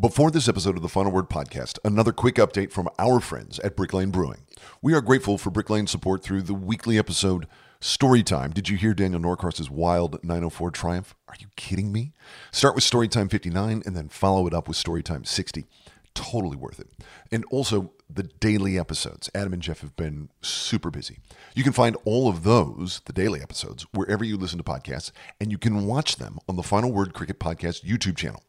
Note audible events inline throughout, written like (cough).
Before this episode of the Final Word podcast, another quick update from our friends at Brick Lane Brewing. We are grateful for Brick Lane's support through the weekly episode Storytime. Did you hear Daniel Norcross's wild 904 triumph? Are you kidding me? Start with Storytime 59 and then follow it up with Storytime 60. Totally worth it. And also the daily episodes. Adam and Geoff have been super busy. You can find all of those, the daily episodes, wherever you listen to podcasts, and you can watch them on the Final Word Cricket Podcast YouTube channel.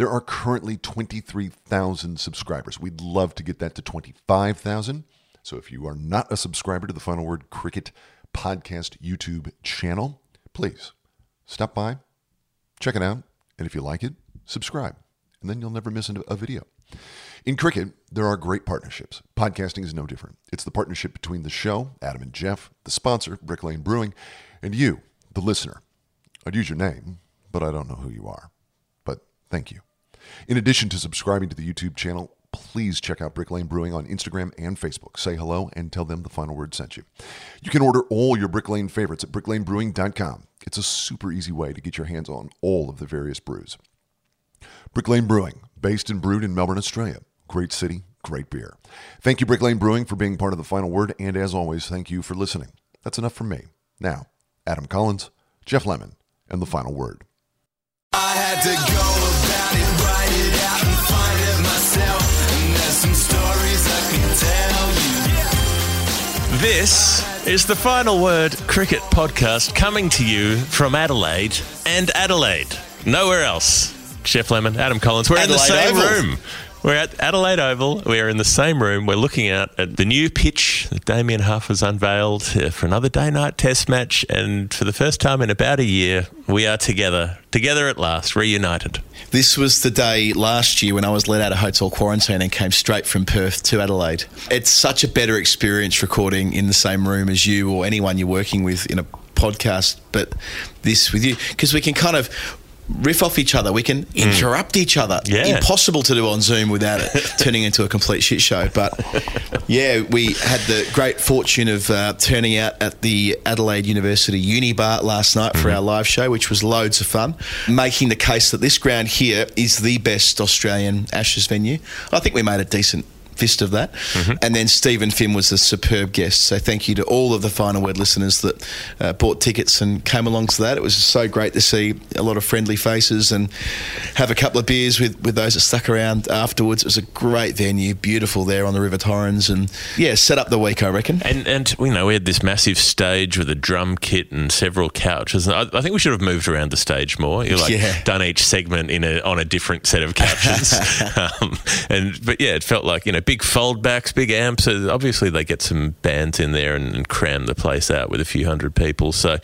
There are currently 23,000 subscribers. We'd love to get that to 25,000. So if you are not a subscriber to the Final Word Cricket Podcast YouTube channel, please stop by, check it out, and if you like it, subscribe. And then you'll never miss a video. In cricket, there are great partnerships. Podcasting is no different. It's the partnership between the show, Adam and Geoff, the sponsor, Brick Lane Brewing, and you, the listener. I'd use your name, but I don't know who you are. But thank you. In addition to subscribing to the YouTube channel, please check out Brick Lane Brewing on Instagram and Facebook. Say hello and tell them the final word sent you. You can order all your Brick Lane favorites at bricklanebrewing.com. It's a super easy way to get your hands on all of the various brews. Brick Lane Brewing, based and brewed in Melbourne, Australia. Great city, great beer. Thank you, Brick Lane Brewing, for being part of the final word, and as always, thank you for listening. That's enough from me. Now, Adam Collins, Geoff Lemon, and the final word. I had to go about it, write it out, and find it myself. And there's some stories I can tell you. This is the Final Word Cricket Podcast coming to you from Adelaide and Adelaide. Nowhere else. Geoff Lemon, Adam Collins. We're in the same Oval. room. We're at Adelaide Oval. We are in the same room. We're looking out at the new pitch that Damian Hough has unveiled for another day night test match. And for the first time in about a year, we are together, together at last, reunited. This was the day last year when I was let out of hotel quarantine and came straight from Perth to Adelaide. It's such a better experience recording in the same room as you or anyone you're working with in a podcast, but this with you because we can kind of riff off each other. We can interrupt each other. Yeah. Impossible to do on Zoom without it (laughs) turning into a complete shit show. But yeah, we had the great fortune of uh, turning out at the Adelaide University Uni Bar last night for our live show, which was loads of fun, making the case that this ground here is the best Australian Ashes venue. I think we made a decent fist of that. And then Steven Finn was a superb guest. So thank you to all of the Final Word listeners that uh, bought tickets and came along to that. It was so great to see a lot of friendly faces and have a couple of beers with, with those that stuck around afterwards. It was a great venue, beautiful there on the River Torrens. And yeah, set up the week, I reckon. And and you know we had this massive stage with a drum kit and several couches. I, I think we should have moved around the stage more. You like Yeah. done each segment in a on a different set of couches. (laughs) (laughs) um, and but yeah, it felt like you know big foldbacks, big amps. Obviously they get some bands in there and, and cram the place out with a few hundred people. So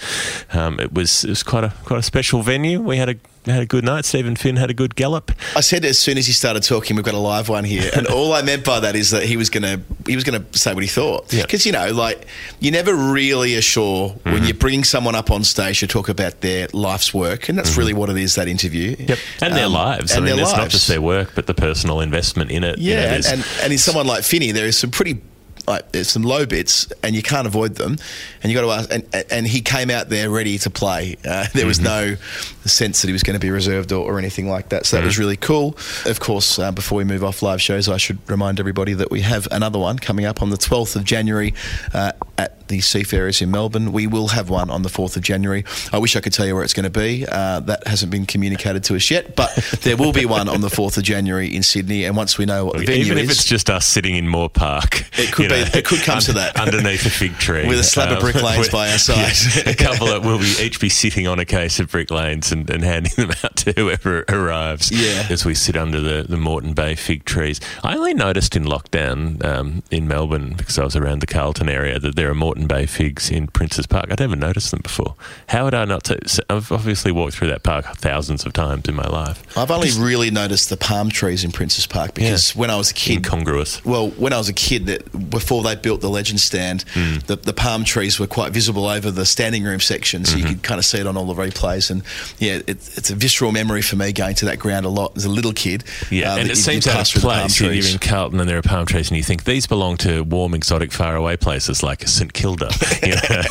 um, it was it was quite a quite a special venue. We had a had a good night. Steven Finn had a good gallop. I said as soon as he started talking, we've got a live one here, and all I meant by that is that he was gonna he was gonna say what he thought Yeah. because you know, like you're never really are sure when Mm-hmm. you're bringing someone up on stage to talk about their life's work, and that's really what it is that interview. Mm-hmm. Yep. And their Um, lives. and I mean, their it's not just their work, but the personal investment in it. You know, Yeah, and, and in someone like Finney, there is some pretty like there's some low bits, and you can't avoid them, and you got to ask. And, and he came out there ready to play. Uh, (laughs) there was no sense that he was going to be reserved or, or anything like that. So that was really cool. Of course, uh, before we move off live shows, I should remind everybody that we have another one coming up on the 12th of January uh, at the Seafarers in Melbourne. We will have one on the 4th of January. I wish I could tell you where it's going to be. Uh, that hasn't been communicated to us yet, but (laughs) there will be one on the 4th of January in Sydney. And once we know what the venue Even is, if it's just us sitting in Moore Park, It could you be- it could come to that. underneath a fig tree With a slab of brick lanes by our side. (laughs) a couple of we'll be each be sitting on a case of brick lanes and, and handing them out to whoever arrives. Yeah. as we sit under the, the Moreton Bay fig trees. I only noticed in lockdown um, in Melbourne because I was around the Carlton area that there are Moreton Bay figs in Princes Park. I'd never noticed them before. How would I not? T- so I've obviously walked through that park thousands of times in my life. I've only really noticed the palm trees in Princes Park because when I was a kid, Incongruous. well, when I was a kid, that before they built the legend stand, Hmm. the, the palm trees were quite visible over the standing room section, so Mm-hmm. you could kind of see it on all the replays. And yeah, it, it's a visceral memory for me going to that ground a lot as a little kid. Yeah, uh, and it seems out of through the palm place. You're in Carlton and there are palm trees, and you think these belong to warm, exotic, faraway places like St Kilda, (laughs) you know,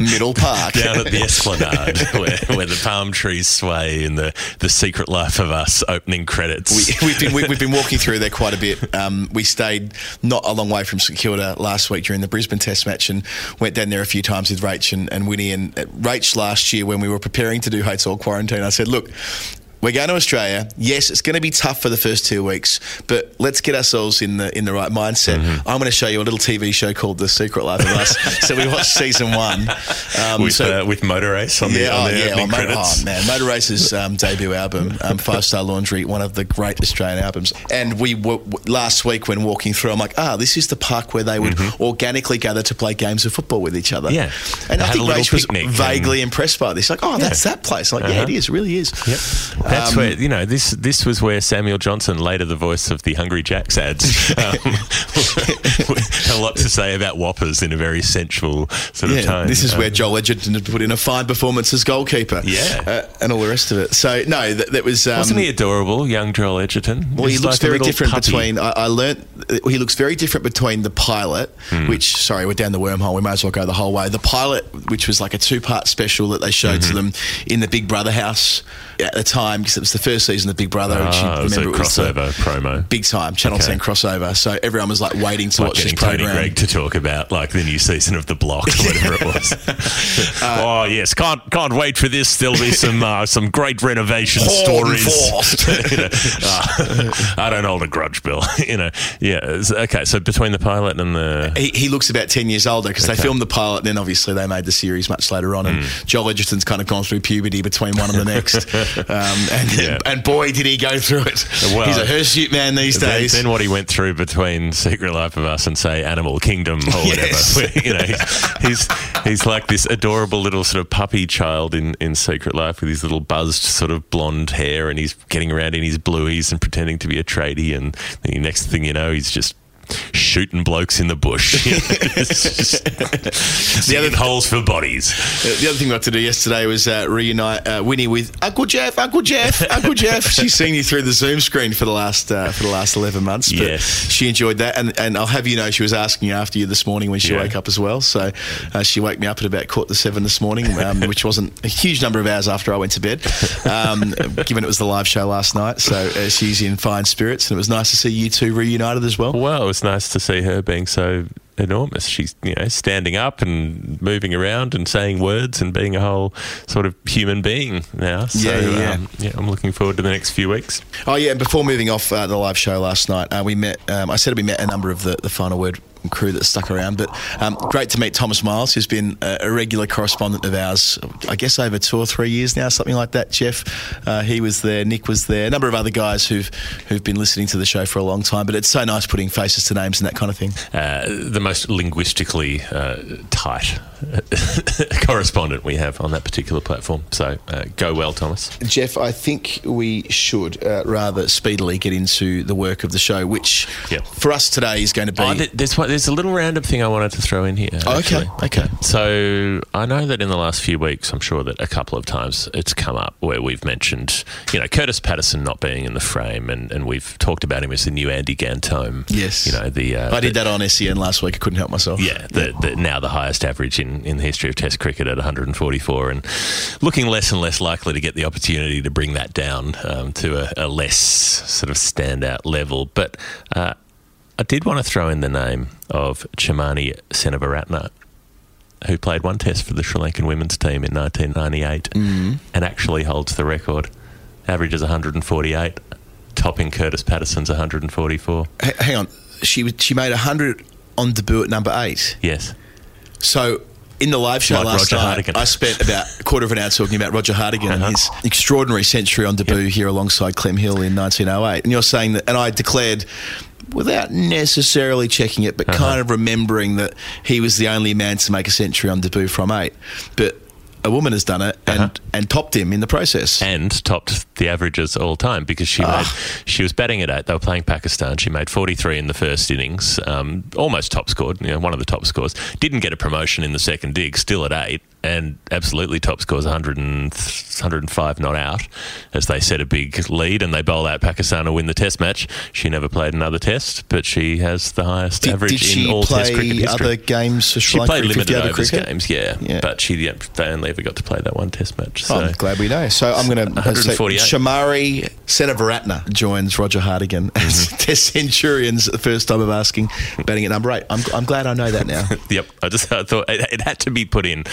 (laughs) Middle Park. down at the Esplanade, (laughs) where, where the palm trees sway in the, the secret life of us opening credits. We, we've been we, we've been walking through there quite a bit. Um, we stayed not a long way from St Kilda last week during the Brisbane Test match, and went down there a few times with Rach and, and Winnie. And Rach last year when we were preparing to do hotel quarantine, I said, "Look." We're going to Australia. Yes, it's going to be tough for the first two weeks, but let's get ourselves in the in the right mindset. Mm-hmm. I'm going to show you a little TV show called The Secret Life of Us. so we watched season one. Um, with, so- uh, with Motor Ace on the, yeah, on the yeah, opening oh, credits. oh, man, Motor Ace's um, debut album, um, Five Star Laundry, one of the great Australian albums. And we were, w- last week when walking through, I'm like, ah, this is the park where they would organically gather to play games of football with each other. Mm-hmm. Yeah. and I think Rach was vaguely impressed by this. Like, oh, that's that place. I'm like, yeah, Uh-huh. it is, it really is. Yep. That's Um, where you know this. This was where Samuel Johnson, later the voice of the Hungry Jacks ads, um, had (laughs) a lot to say about Whoppers in a very sensual sort of Yeah, tone. this is Um, where Joel Edgerton had put in a fine performance as goalkeeper. Yeah. uh, and all the rest of it. So no, that, that was um, wasn't he adorable, young Joel Edgerton? Well, he He's looks like very different puppy. between. I, I learnt he looks very different between the pilot, Hmm. which sorry, we're down the wormhole. We might as well go the whole way. The pilot, which was like a two-part special that they showed to Mm-hmm. them in the Big Brother house at the time because it was the first season of Big Brother. which you Ah, it was a remember it was crossover promo. big time Channel Okay. Ten crossover. So everyone was like waiting to like watch this getting Tony program. Gregg to talk about like the new season of The Block or whatever it was. (laughs) oh yes, can't can't wait for this. There'll be some uh, some great renovation stories. (laughs) You know, uh, I don't hold a grudge, Bill. (laughs) you know, yeah. Okay, so between the pilot and the He, he looks about 10 years older because they filmed the pilot and then obviously they made the series much later on. And Hmm. Joel Edgerton's kind of gone through puberty between one and the next. Um, and, Yeah. and boy, did he go through it. Well, He's a hirsute man these then, days. then what he went through between Secret Life of Us and say Animal Kingdom or (laughs) whatever. Yes. (laughs) you know, he's, he's he's like this adorable little sort of puppy child in, in Secret Life with his little buzzed sort of blonde hair, and he's getting around in his blueies and pretending to be a tradie, and the next thing you know, he's just. Shooting blokes in the bush, (laughs) The other- holes for bodies. Uh, the other thing I had to do yesterday was uh, reunite uh, Winnie with Uncle Geoff, Uncle Geoff, Uncle Geoff. She's seen you through the Zoom screen for the last uh, for the last eleven months, but Yes. she enjoyed that. And, and I'll have you know, she was asking after you this morning when she Yeah. woke up as well. So uh, she woke me up at about quarter to seven this morning, um, which wasn't a huge number of hours after I went to bed, um, given it was the live show last night. So uh, she's in fine spirits, and it was nice to see you two reunited as well. Well, it was nice to see her being so enormous. She's you know standing up and moving around and saying words and being a whole sort of human being now. So Yeah, yeah, yeah. Um, yeah I'm looking forward to the next few weeks. Oh yeah, and before moving off uh, the live show last night, uh, we met. Um, I said we met a number of the, the final word crew that stuck around, but um, great to meet Thomas Miles, who's been a, a regular correspondent of ours. I guess over two or three years now, something like that. Geoff, uh, he was there. Nick was there. A number of other guys who've who've been listening to the show for a long time. But it's so nice putting faces to names and that kind of thing. Uh, the most linguistically uh, tight (laughs) correspondent we have on that particular platform. So uh, go well, Thomas. Geoff, I think we should uh, rather speedily get into the work of the show, which Yep. for us today is going to be. Oh, there's there's a little random thing I wanted to throw in here. Oh, okay, okay. So I know that in the last few weeks, I'm sure that a couple of times it's come up where we've mentioned, you know, Curtis Patterson not being in the frame, and, and we've talked about him as the new Andy Ganteaume. Yes. you know the. Uh, I did the- that on SEN last week. I couldn't help myself. Yeah, the, the, now the highest average in, in the history of Test cricket at 144, and looking less and less likely to get the opportunity to bring that down um, to a, a less sort of standout level. But uh, I did want to throw in the name of Chamani Seneviratna who played one test for the Sri Lankan women's team in 1998 and actually holds the record. Averages 148, topping Curtis Patterson's 144. H- hang on, she she made hundred on debut at number eight. Yes. So in the live show Like last Roger night, Hartigan. I spent about a quarter of an hour talking about Roger Hartigan and uh-huh. his extraordinary century on debut here alongside Clem Hill in 1908. And you're saying that, and I declared. Without necessarily checking it, but uh-huh. kind of remembering that he was the only man to make a century on debut from eight. But a woman has done it and, and topped him in the process. and topped the averages all time because she Ah. made she was batting at eight. They were playing Pakistan. She made 43 in the first innings, um, almost top scored, you know, one of the top scores. Didn't get a promotion in the second dig, still at eight, and absolutely top scores 100 and, 105 not out as they set a big lead and they bowl out Pakistan to win the test match. She never played another test, but she has the highest Did, average did in all test cricket history. other games for she Sri Lanka? played in 50 limited overs cricket? games, yeah, Yeah. but she yeah, they only ever got to play that one test match. So Oh, I'm glad we know. So I'm going to say 148. Chamani Seneviratna joins Roger Hartigan as Mm-hmm. (laughs) Test Centurions. The first time of asking, batting at number eight. I'm, I'm glad I know that now. (laughs) Yep, I just I thought it, it had to be put in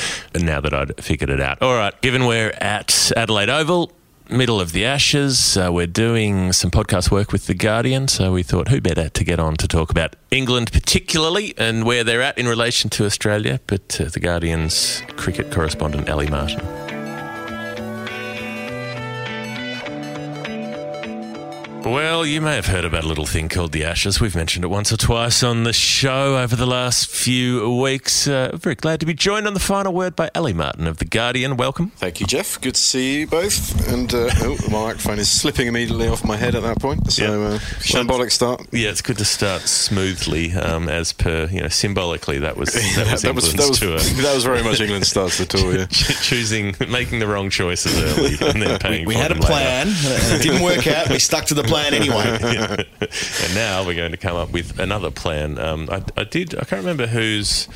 now that I'd figured it out. All right, given we're at Adelaide Oval, middle of the Ashes, uh, we're doing some podcast work with The Guardian, so we thought who better to get on to talk about England particularly and where they're at in relation to Australia, but uh, The Guardian's cricket correspondent Ali Martin. Well, you may have heard about a little thing called the Ashes. We've mentioned it once or twice on the show over the last few weeks. Uh, very glad to be joined on the final word by Ali Martin of The Guardian. Welcome. Thank you, Geoff. Good to see you both. And uh, (laughs) oh, my microphone is slipping immediately off my head at that point. So, Yeah. uh, shambolic start. Yeah, it's good to start smoothly, um, as per, you know, symbolically, that was, (laughs) that was that was England's that was, tour. (laughs) that was very much England's start to the tour. Yeah. Choosing, making the wrong choices early and then paying We for had a later. plan, it didn't work out. We stuck to the plan anyway. (laughs) and now we're going to come up with another plan. Um, I, I did. I can't remember whose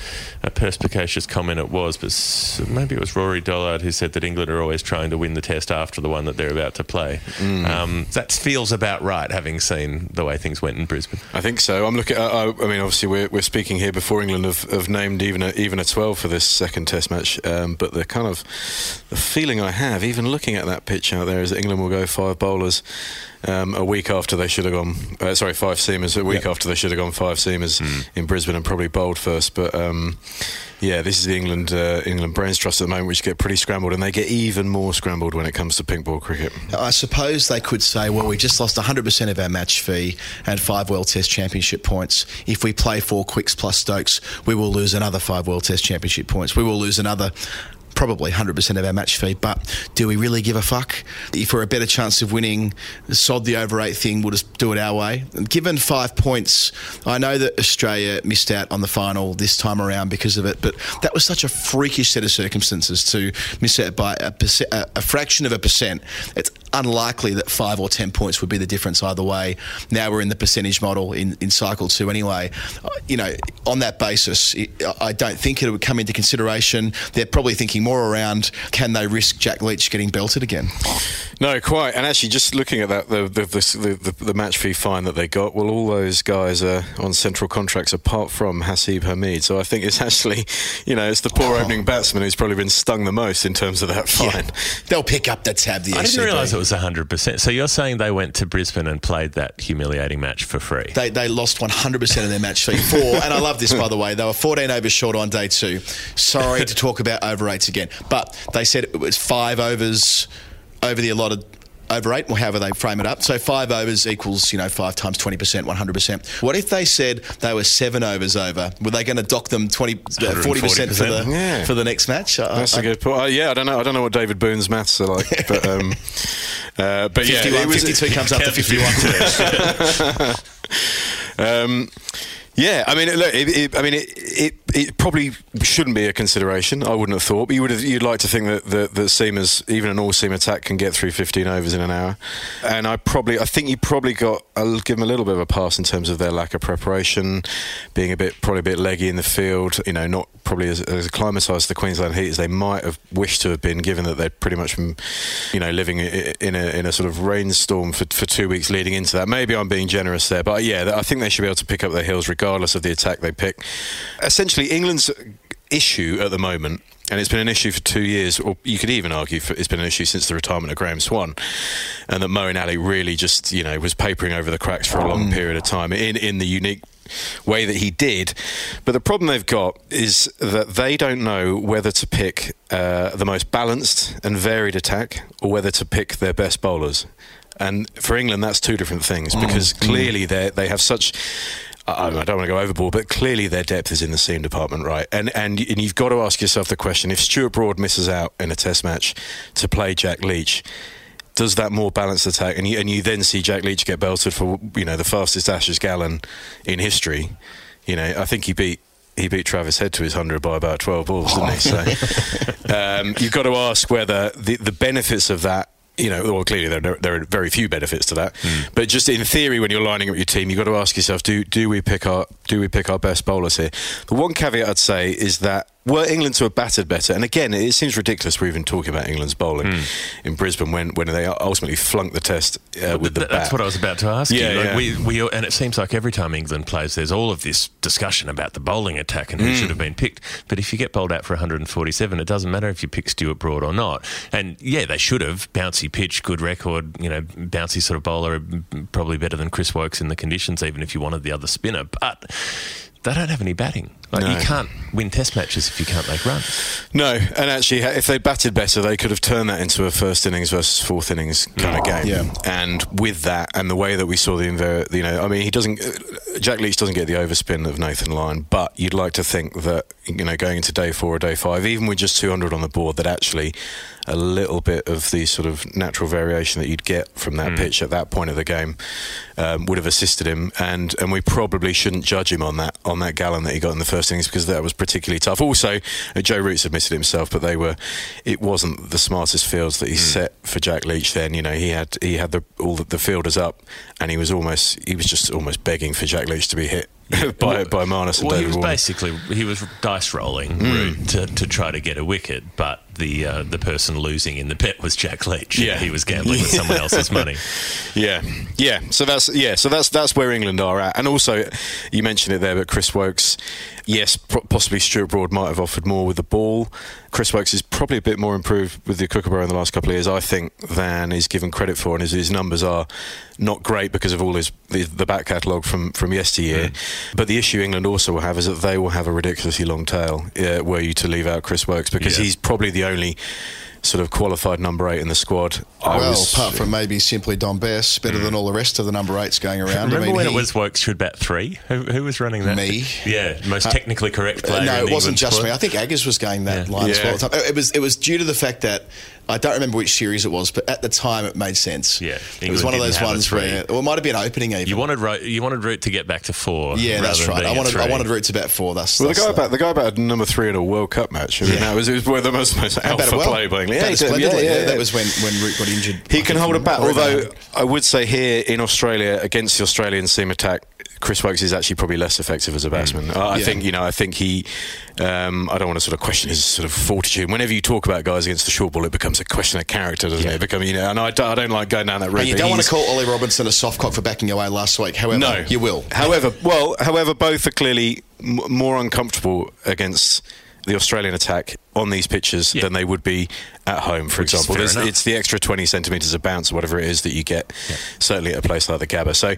uh, perspicacious comment it was, but maybe it was Rory Dollard who said that England are always trying to win the test after the one that they're about to play. Um, that feels about right, having seen the way things went in Brisbane. I think so. I'm looking. I, I I mean, obviously, we're, we're speaking here before England have, have named even a, even a 12 for this second Test match. Um, but the kind of the feeling I have, even looking at that pitch out there, is that England will go five bowlers um, a week after they should have gone. Uh, sorry, five seamers a week after they should have gone five seamers in Brisbane and probably bowled first. But um, yeah, this is the England uh, England brains trust at the moment, which get pretty scrambled, and they get even more scrambled when it comes to pink ball cricket. I suppose they could say, well, we just lost 100% of our match fee and five World Test Championship points. If we play four Quicks plus Stokes, we will lose another five World Test Championship points. We will lose another. Probably 100% of our match fee, but do we really give a fuck? If we're a better chance of winning, sod the over eight thing, we'll just do it our way. And given five points, I know that Australia missed out on the final this time around because of it, but that was such a freakish set of circumstances to miss out by a, a fraction of a percent. It's unlikely that five or ten points would be the difference either way. Now we're in the percentage model in, in cycle two anyway. Uh, You know, on that basis, it, I don't think it would come into consideration. They're probably thinking more around can they risk Jack Leach getting belted again? No, quite. And actually, just looking at that, the the, the, the, the match fee fine that they got, well, all those guys are on central contracts apart from Hasib Hamid. So I think it's (laughs) actually, you know, it's the poor opening batsman who's probably been stung the most in terms of that fine. They'll pick up the tab. The I didn't realise it was 100%. So you're saying they went to Brisbane and played that humiliating match for free? They, they lost 100% of their match fee. Four, (laughs) and I love this, by the way. They were 14 overs short on day two. Sorry to talk about over eights again. But they said it was five overs over the allotted over eight, or however they frame it up. So five overs equals, you know, five times 20%, 100%. What if they said they were seven overs over? Were they going to dock them 20, uh, 40% for the, Yeah. for the next match? I- That's I- a good point. Uh, yeah, I don't know. I don't know what David Boon's maths are like, but (laughs) um, uh, but yeah, it was, 52 comes up to (laughs) 51. (laughs) Um, yeah, I mean, look, it, it, I mean, it, it it probably shouldn't be a consideration. I wouldn't have thought, but you would have, you'd like to think that that seamers, even an all-seam attack, can get through 15 overs in an hour. And I probably, I think you probably got, I'll give them a little bit of a pass in terms of their lack of preparation, being a bit probably a bit leggy in the field. You know, not probably as, as acclimatised to the Queensland heat as they might have wished to have been, given that they'd pretty much you know, living in a in a sort of rainstorm for, for two weeks leading into that. Maybe I'm being generous there, but yeah, I think they should be able to pick up their heels regardless of the attack they pick. Essentially, England's issue at the moment. And it's been an issue for two years, or you could even argue for, it's been an issue since the retirement of Graeme Swann, and that Moeen Ali really just, you know, was papering over the cracks for a long mm. period of time in in the unique way that he did. But the problem they've got is that they don't know whether to pick uh, the most balanced and varied attack or whether to pick their best bowlers. And for England, that's two different things mm. because mm. clearly they they have such. I don't want to go overboard, but clearly their depth is in the seam department, right? And and and you've got to ask yourself the question: If Stuart Broad misses out in a Test match to play Jack Leach, does that more balanced attack, and you and you then see Jack Leach get belted for you know the fastest Ashes gallon in history. You know, I think he beat he beat Travis Head to his hundred by about twelve balls, didn't he? So (laughs) um, you've got to ask whether the the benefits of that. You know, well, clearly there are, there are very few benefits to that. Hmm. But just in theory, when you're lining up your team, you've got to ask yourself: Do do we pick our do we pick our best bowlers here? The one caveat I'd say is that were England to have battered better, and again, it seems ridiculous we're even talking about England's bowling in Brisbane when, when they ultimately flunked the test uh, with the Th- bat. That's what I was about to ask Yeah, you. Like yeah. we, we, and it seems like every time England plays, there's all of this discussion about the bowling attack and who Mm. should have been picked. But if you get bowled out for 147, it doesn't matter if you pick Stuart Broad or not. And yeah, they should have bouncy pitch, good record. You know, bouncy sort of bowler, probably better than Chris Woakes in the conditions, even if you wanted the other spinner. But they don't have any batting. Like No. you can't win Test matches if you can't make runs. No, and actually, if they batted better, they could have turned that into a first innings versus fourth innings kind of game. Yeah. And with that, and the way that we saw the inver, you know, I mean, he doesn't. uh, Jack Leach doesn't get the overspin of Nathan Lyon, but you'd like to think that you know, going into day four or day five, even with just 200 on the board, that actually a little bit of the sort of natural variation that you'd get from that pitch at that point of the game um, would have assisted him, and and we probably shouldn't judge him on that on that gallon that he got in the first innings because that was particularly tough. Also, uh, Joe Roots admitted himself, but they were it wasn't the smartest fields that he set for Jack Leach. Then you know he had he had the all the, the fielders up, and he was almost he was just almost begging for Jack Leach to be hit (laughs) by by Marnus and Well, he David was Warner. basically he was dice rolling. Root to, to try to get a wicket, but the uh, the person losing in the bet was Jack Leach. Yeah. he was gambling with someone else's money. (laughs) Yeah, yeah. So that's yeah. So that's that's where England are at. And also, you mentioned it there, but Chris Woakes, yes, possibly Stuart Broad might have offered more with the ball. Chris Woakes is probably a bit more improved with the Kookaburra in the last couple of years, I think, than is given credit for. And his, his numbers are not great because of all his the, the back catalogue from from yesteryear. But the issue England also will have is that they will have a ridiculously long tail uh, were you to leave out Chris Woakes because Yeah. he's probably the only sort of qualified number eight in the squad. I well, was- apart from maybe simply Dom Bess, better than all the rest of the number eights going around. Remember I mean, when he- it was Woakes should bat three? Who, who was running that? Me. Yeah, most technically correct Uh, player. no, in it the wasn't England just squad. me. I think Aggers was going that Yeah. line as well. the time. It was it was due to the fact that I don't remember which series it was, but at the time it made sense. Yeah, it was one of those ones where well, it might have been an opening even. You wanted Ro- you wanted Root to get back to four. yeah, that's right. I wanted I wanted Root to bat four. That's Well, the that's guy about the guy about number three in a World Cup match. I mean, Yeah. that was, it was one of the most, most alpha it well? play by England. Did. splendidly. Yeah, yeah, Yeah, yeah. That was when when Root got injured. He I can hold a bat, although I would say here in Australia against the Australian seam attack, Chris Woakes is actually probably less effective as a batsman. I I Yeah. think you know. I think he. Um, I don't want to sort of question his sort of fortitude. Whenever you talk about guys against the short ball, it becomes a question of character, doesn't it? it? Become you know, and I don't, I don't like going down that route. And you don't want to call Ollie Robinson a soft cock for backing away last week. However, No, you will. However, well, however, both are clearly m- more uncomfortable against the Australian attack on these pitches Yeah. than they would be at home, for Which is example. fair it's the extra 20 centimetres of bounce, or whatever it is that you get, certainly at a place like the Gabba. So,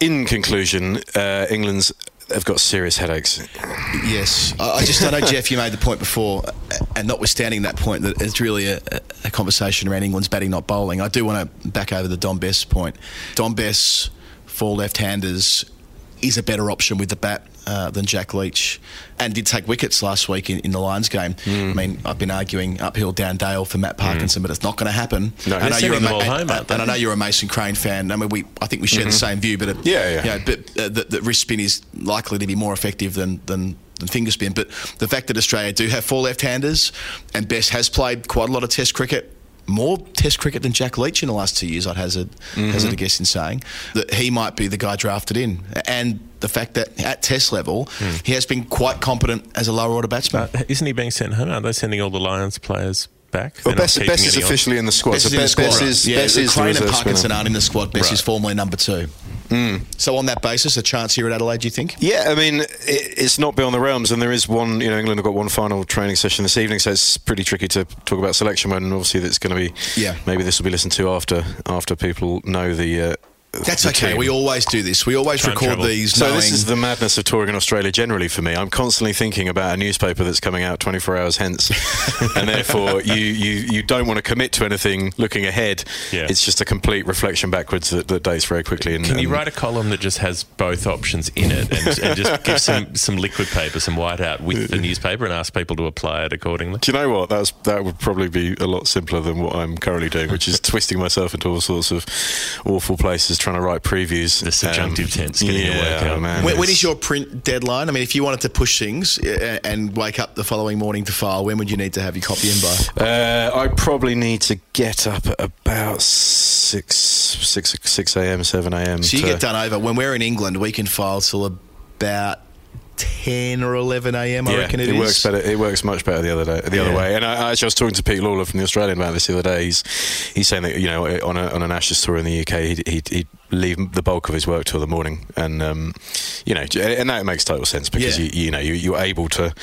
in conclusion, uh, England's have got serious headaches. Yes, I, I just I know Geoff. You made the point before, uh, and notwithstanding that point, that it's really a, a conversation around England's batting, not bowling. I do want to back over the Dom Bess point. Dom Bess for left-handers is a better option with the bat uh, than Jack Leach, and did take wickets last week in, in the Lions game. Hmm. I mean, I've been arguing uphill down Dale for Matt Parkinson, but it's not going to happen. No, I know you're a them Ma- all and, home, aren't and? I know you're a Mason Crane fan. I mean, we I think we share the same view, but it, Mm-hmm. Yeah, yeah. you know, but uh, the, the wrist spin is likely to be more effective than than than finger spin. But the fact that Australia do have four left-handers, and Bess has played quite a lot of Test cricket. More Test cricket than Jack Leach in the last two years, I'd hazard, hazard a guess in saying that he might be the guy drafted in, and the fact that at Test level he has been quite competent as a lower order batsman. Uh, isn't he being sent home? Are they sending all the Lions players back? Well, They're Bess, Bess is any on? officially in the squad. Bess so is in the Bess, squad. Bess is, yeah, Bess is the Crane and Parkinson spinner. aren't in the squad. Bess is formally number two. So on that basis, a chance here at Adelaide, do you think? Yeah, I mean, it, it's not beyond the realms, and there is one. You know, England have got one final training session this evening, so it's pretty tricky to talk about selection. And obviously, that's going to be. Yeah. Maybe this will be listened to after after people know the. Uh, That's the okay. team. We always do this. We always Time record travel. these. So knowing, this is the madness of touring in Australia generally for me. I'm constantly thinking about a newspaper that's coming out 24 hours hence, (laughs) and therefore you, you, you don't want to commit to anything looking ahead. Yeah. It's just a complete reflection backwards that, that dates very quickly. And, Can you and- write a column that just has both options in it and, and just give some, some liquid paper, some whiteout with the newspaper and ask people to apply it accordingly? Do you know what? That's that would probably be a lot simpler than what I'm currently doing, which is twisting myself into all sorts of awful places trying to write previews. The subjunctive tense getting yeah, your work out. man. when, when it's- is your print deadline? I mean, if you wanted to push things uh, and wake up the following morning to file, when would you need to have your copy in by? Uh, I probably need to get up at about six, six, six a.m., seven a.m. So you to- get done over. When we're in England, we can file till about 10 or 11 a.m., I Yeah, reckon it, it is. works better. It works much better the other day, the Yeah. other way. And I, I was talking to Pete Lalor from the Australian about this the other day. He's he's saying that you know on a, on an Ashes tour in the UK, he'd, he'd, he'd leave the bulk of his work till the morning, and um, you know, and that makes total sense because Yeah. you you know you, you're able to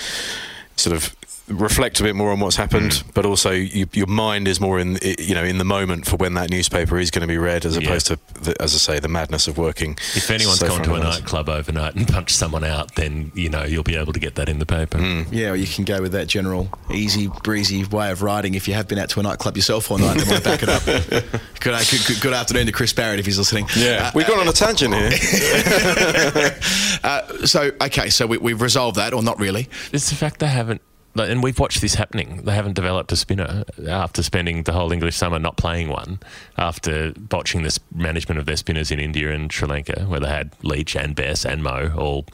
sort of reflect a bit more on what's happened, Mm. but also you, your mind is more in you know in the moment for when that newspaper is going to be read, as Yeah. opposed to the, as I say the madness of working. If anyone's so gone to a front of hours. nightclub overnight and punched someone out, then you know you'll be able to get that in the paper. Yeah, well, you can go with that general easy breezy way of writing if you have been out to a nightclub yourself all night and want to back it up. (laughs) good, good, good afternoon to Chris Barrett if he's listening. Yeah, Uh, we've gone on a tangent here. (laughs) uh, so, okay, so we, we've resolved that, or not really. It's the fact they haven't, like, and we've watched this happening. They haven't developed a spinner after spending the whole English summer not playing one, after botching this management of their spinners in India and Sri Lanka, where they had Leach and Bess and Mo all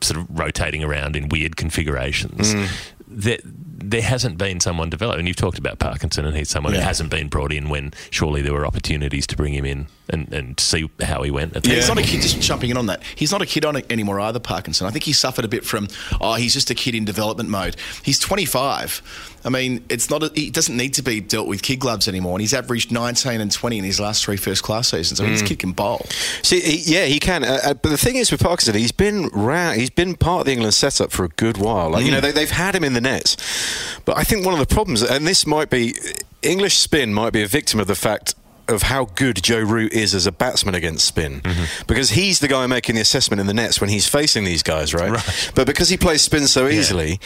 sort of rotating around in weird configurations. Mm. There, there hasn't been someone developed, and you've talked about Parkinson, and he's someone Yeah. who hasn't been brought in when surely there were opportunities to bring him in and, and see how he went. At the He's not a kid, just jumping in on that. He's not a kid on it anymore either, Parkinson. I think he suffered a bit from, oh, he's just a kid in development mode. He's 25. I mean, it's not. A, he doesn't need to be dealt with kid gloves anymore, and he's averaged 19 and 20 in his last three first class seasons. I mean, this kid can bowl. See, he, yeah, he can. Uh, uh, but the thing is with Parkinson, he's been round, he's been part of the England setup for a good while. Like, You know, they, they've had him in the nets. But I think one of the problems, and this might be English spin, might be a victim of the fact. Of how good Joe Root is as a batsman against spin, because he's the guy making the assessment in the nets when he's facing these guys, right? Right. But because he plays spin so easily,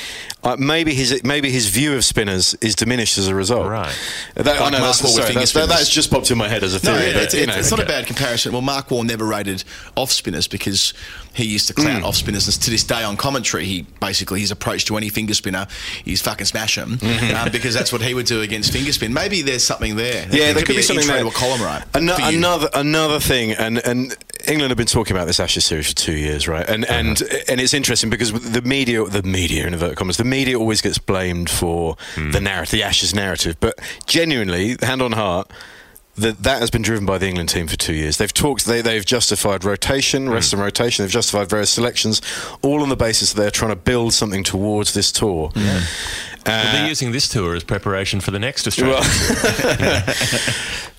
uh, maybe his maybe his view of spinners is diminished as a result. Right. That, I Like know that's, sorry, that's, that, that's just popped in my head as a No, theory. yeah, but, know, it's not a bad comparison. Well, Mark Wall never rated off spinners because he used to clout off spinners. And to this day on commentary, he basically his approach to any finger spinner is fucking smash him um, because that's what he would do against finger spin. Maybe there's something there. Yeah, there could be, an something there. Column, right? You. another another thing, and and England have been talking about this Ashes series for two years, right? And uh-huh. and and it's interesting because the media, the media in inverted commas, the media always gets blamed for hmm. the narrative, the Ashes narrative, but genuinely, hand on heart. That that has been driven by the England team for two years. They've talked. They they've justified rotation, hmm. rest and rotation. They've justified various selections, all on the basis that they're trying to build something towards this tour. Well, Uh, they're using this tour as preparation for the next Australian. well,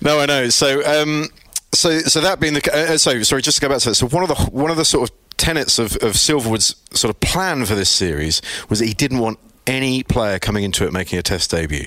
(laughs) no, I know. So, um, so, so that being the ca- uh, so sorry, just to go back to that. So one of the one of the sort of tenets of, of Silverwood's sort of plan for this series was that he didn't want any player coming into it making a test debut.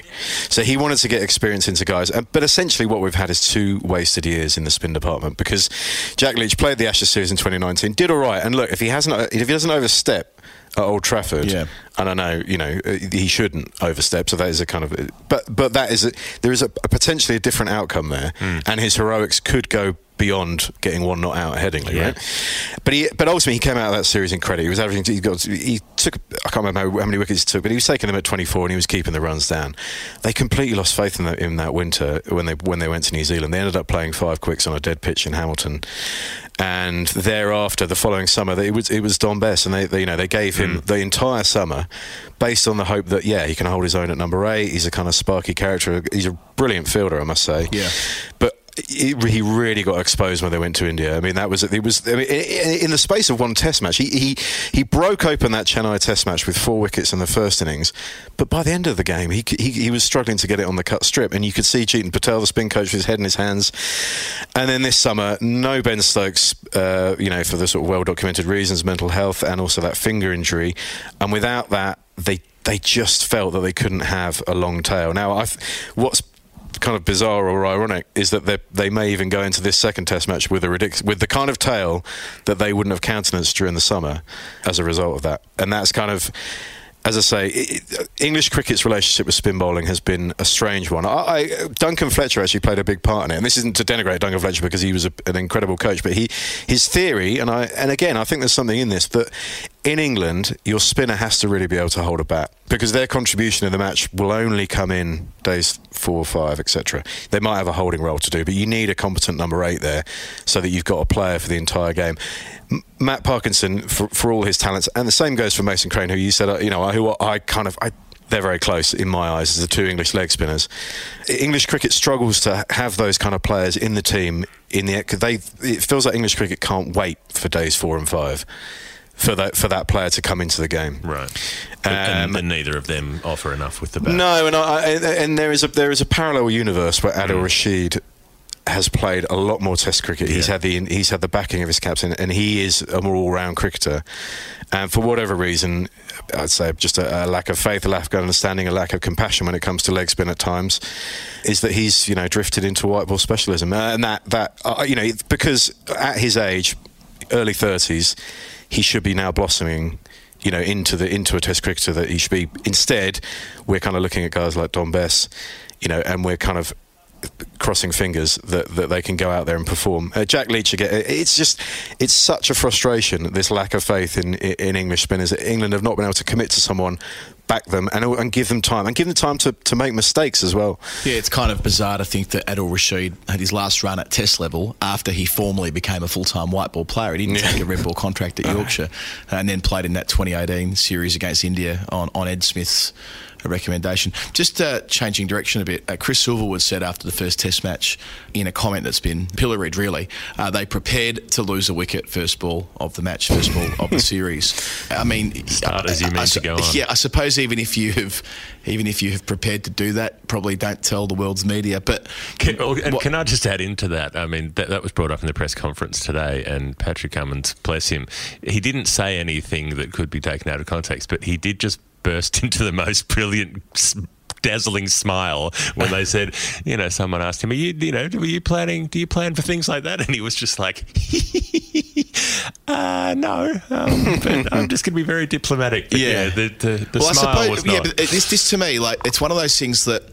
So he wanted to get experience into guys. Uh, But essentially, what we've had is two wasted years in the spin department because Jack Leach played the Ashes series in 2019, did all right, and look, if he hasn't, if he doesn't overstep at Old Trafford, Yeah. and I know you know uh, he shouldn't overstep. So that is a kind of, but but that is a, there is a, a potentially a different outcome there, and his heroics could go beyond getting one not out at Headingley, right? But he, but ultimately he came out of that series in credit. He was averaging. He got. He took. I can't remember how many wickets he took, but he was taking them at 24 and he was keeping the runs down. They completely lost faith in, the, in that winter when they when they went to New Zealand. They ended up playing five quicks on a dead pitch in Hamilton. And thereafter, the following summer, it was it was Dom Bess, and they, they you know they gave him hmm. the entire summer, based on the hope that yeah he can hold his own at number eight. He's a kind of sparky character. He's a brilliant fielder, I must say. Yeah. But he really got exposed when they went to India. I mean, that was it. Was I mean, in the space of one Test match, he he, he broke open that Chennai Test match with four wickets in the first innings, but by the end of the game, he he, he was struggling to get it on the cut strip, and you could see Jeetan Patel, the spin coach, with his head in his hands. And then this summer, no Ben Stokes, uh, you know, for the sort of well documented reasons, mental health, and also that finger injury, and without that, they they just felt that they couldn't have a long tail. Now, I what's kind of bizarre or ironic is that they they may even go into this second test match with a ridic- with the kind of tail that they wouldn't have countenanced during the summer as a result of that and that's kind of as I say, English cricket's relationship with spin bowling has been a strange one. I, I, Duncan Fletcher actually played a big part in it, and this isn't to denigrate Duncan Fletcher because he was a, an incredible coach, but he his theory, and I and again, I think there's something in this that in England, your spinner has to really be able to hold a bat because their contribution in the match will only come in days four, or five, etc. They might have a holding role to do, but you need a competent number eight there so that you've got a player for the entire game. M- Matt Parkinson, for, for all his talents, and the same goes for Mason Crane, who you said, uh, you know, who I kind of. I, they're very close in my eyes as the two English leg spinners. English cricket struggles to have those kind of players in the team. In the they, it feels like English cricket can't wait for days four and five for that for that player to come into the game. Right. and, Um, and neither of them offer enough with the bat. No, and I, and there is a there is a parallel universe where Mm. Adil Rashid has played a lot more Test cricket. He's had the he's had the backing of his captain, and he is a more all round cricketer. And for whatever reason, I'd say just a, a lack of faith, a lack of understanding, a lack of compassion when it comes to leg spin at times, is that he's you know drifted into white ball specialism, and that that uh, you know because at his age, early thirties, he should be now blossoming you know, into the into a Test cricketer that he should be. Instead, we're kind of looking at guys like Dom Bess, you know, and we're kind of crossing fingers that, that they can go out there and perform. Uh, Jack Leach again. It's just it's such a frustration this lack of faith in in English spinners. England have not been able to commit to someone, back them, and and give them time, and give them time to, to make mistakes as well. Yeah, it's kind of bizarre to think that Adil Rashid had his last run at Test level after he formally became a full time white ball player. He didn't take a red ball contract at (laughs) Yorkshire, and then played in that 2018 series against India on, on Ed Smith's recommendation. Just uh, changing direction a bit, uh, Chris Silverwood said after the first Test match in a comment that's been pilloried, really, uh, they prepared to lose a wicket first ball of the match, first ball of the (laughs) series. I mean, Start as you mean to go on. Yeah, I suppose even if you have, even if you have prepared to do that, probably don't tell the world's media. But Can, oh, and what- can I just add into that? I mean, that, that was brought up in the press conference today, and Patrick Cummins, bless him, he didn't say anything that could be taken out of context, but he did just burst (laughs) into the most brilliant. Dazzling smile when they said, you know, someone asked him, "Are you, you know, were you planning? Do you plan for things like that?" And he was just like, (laughs) uh, "No, um, but I'm just going to be very diplomatic." But Yeah. yeah, the the, the well, smile I suppose, was yeah, not. but this, this to me, like, it's one of those things that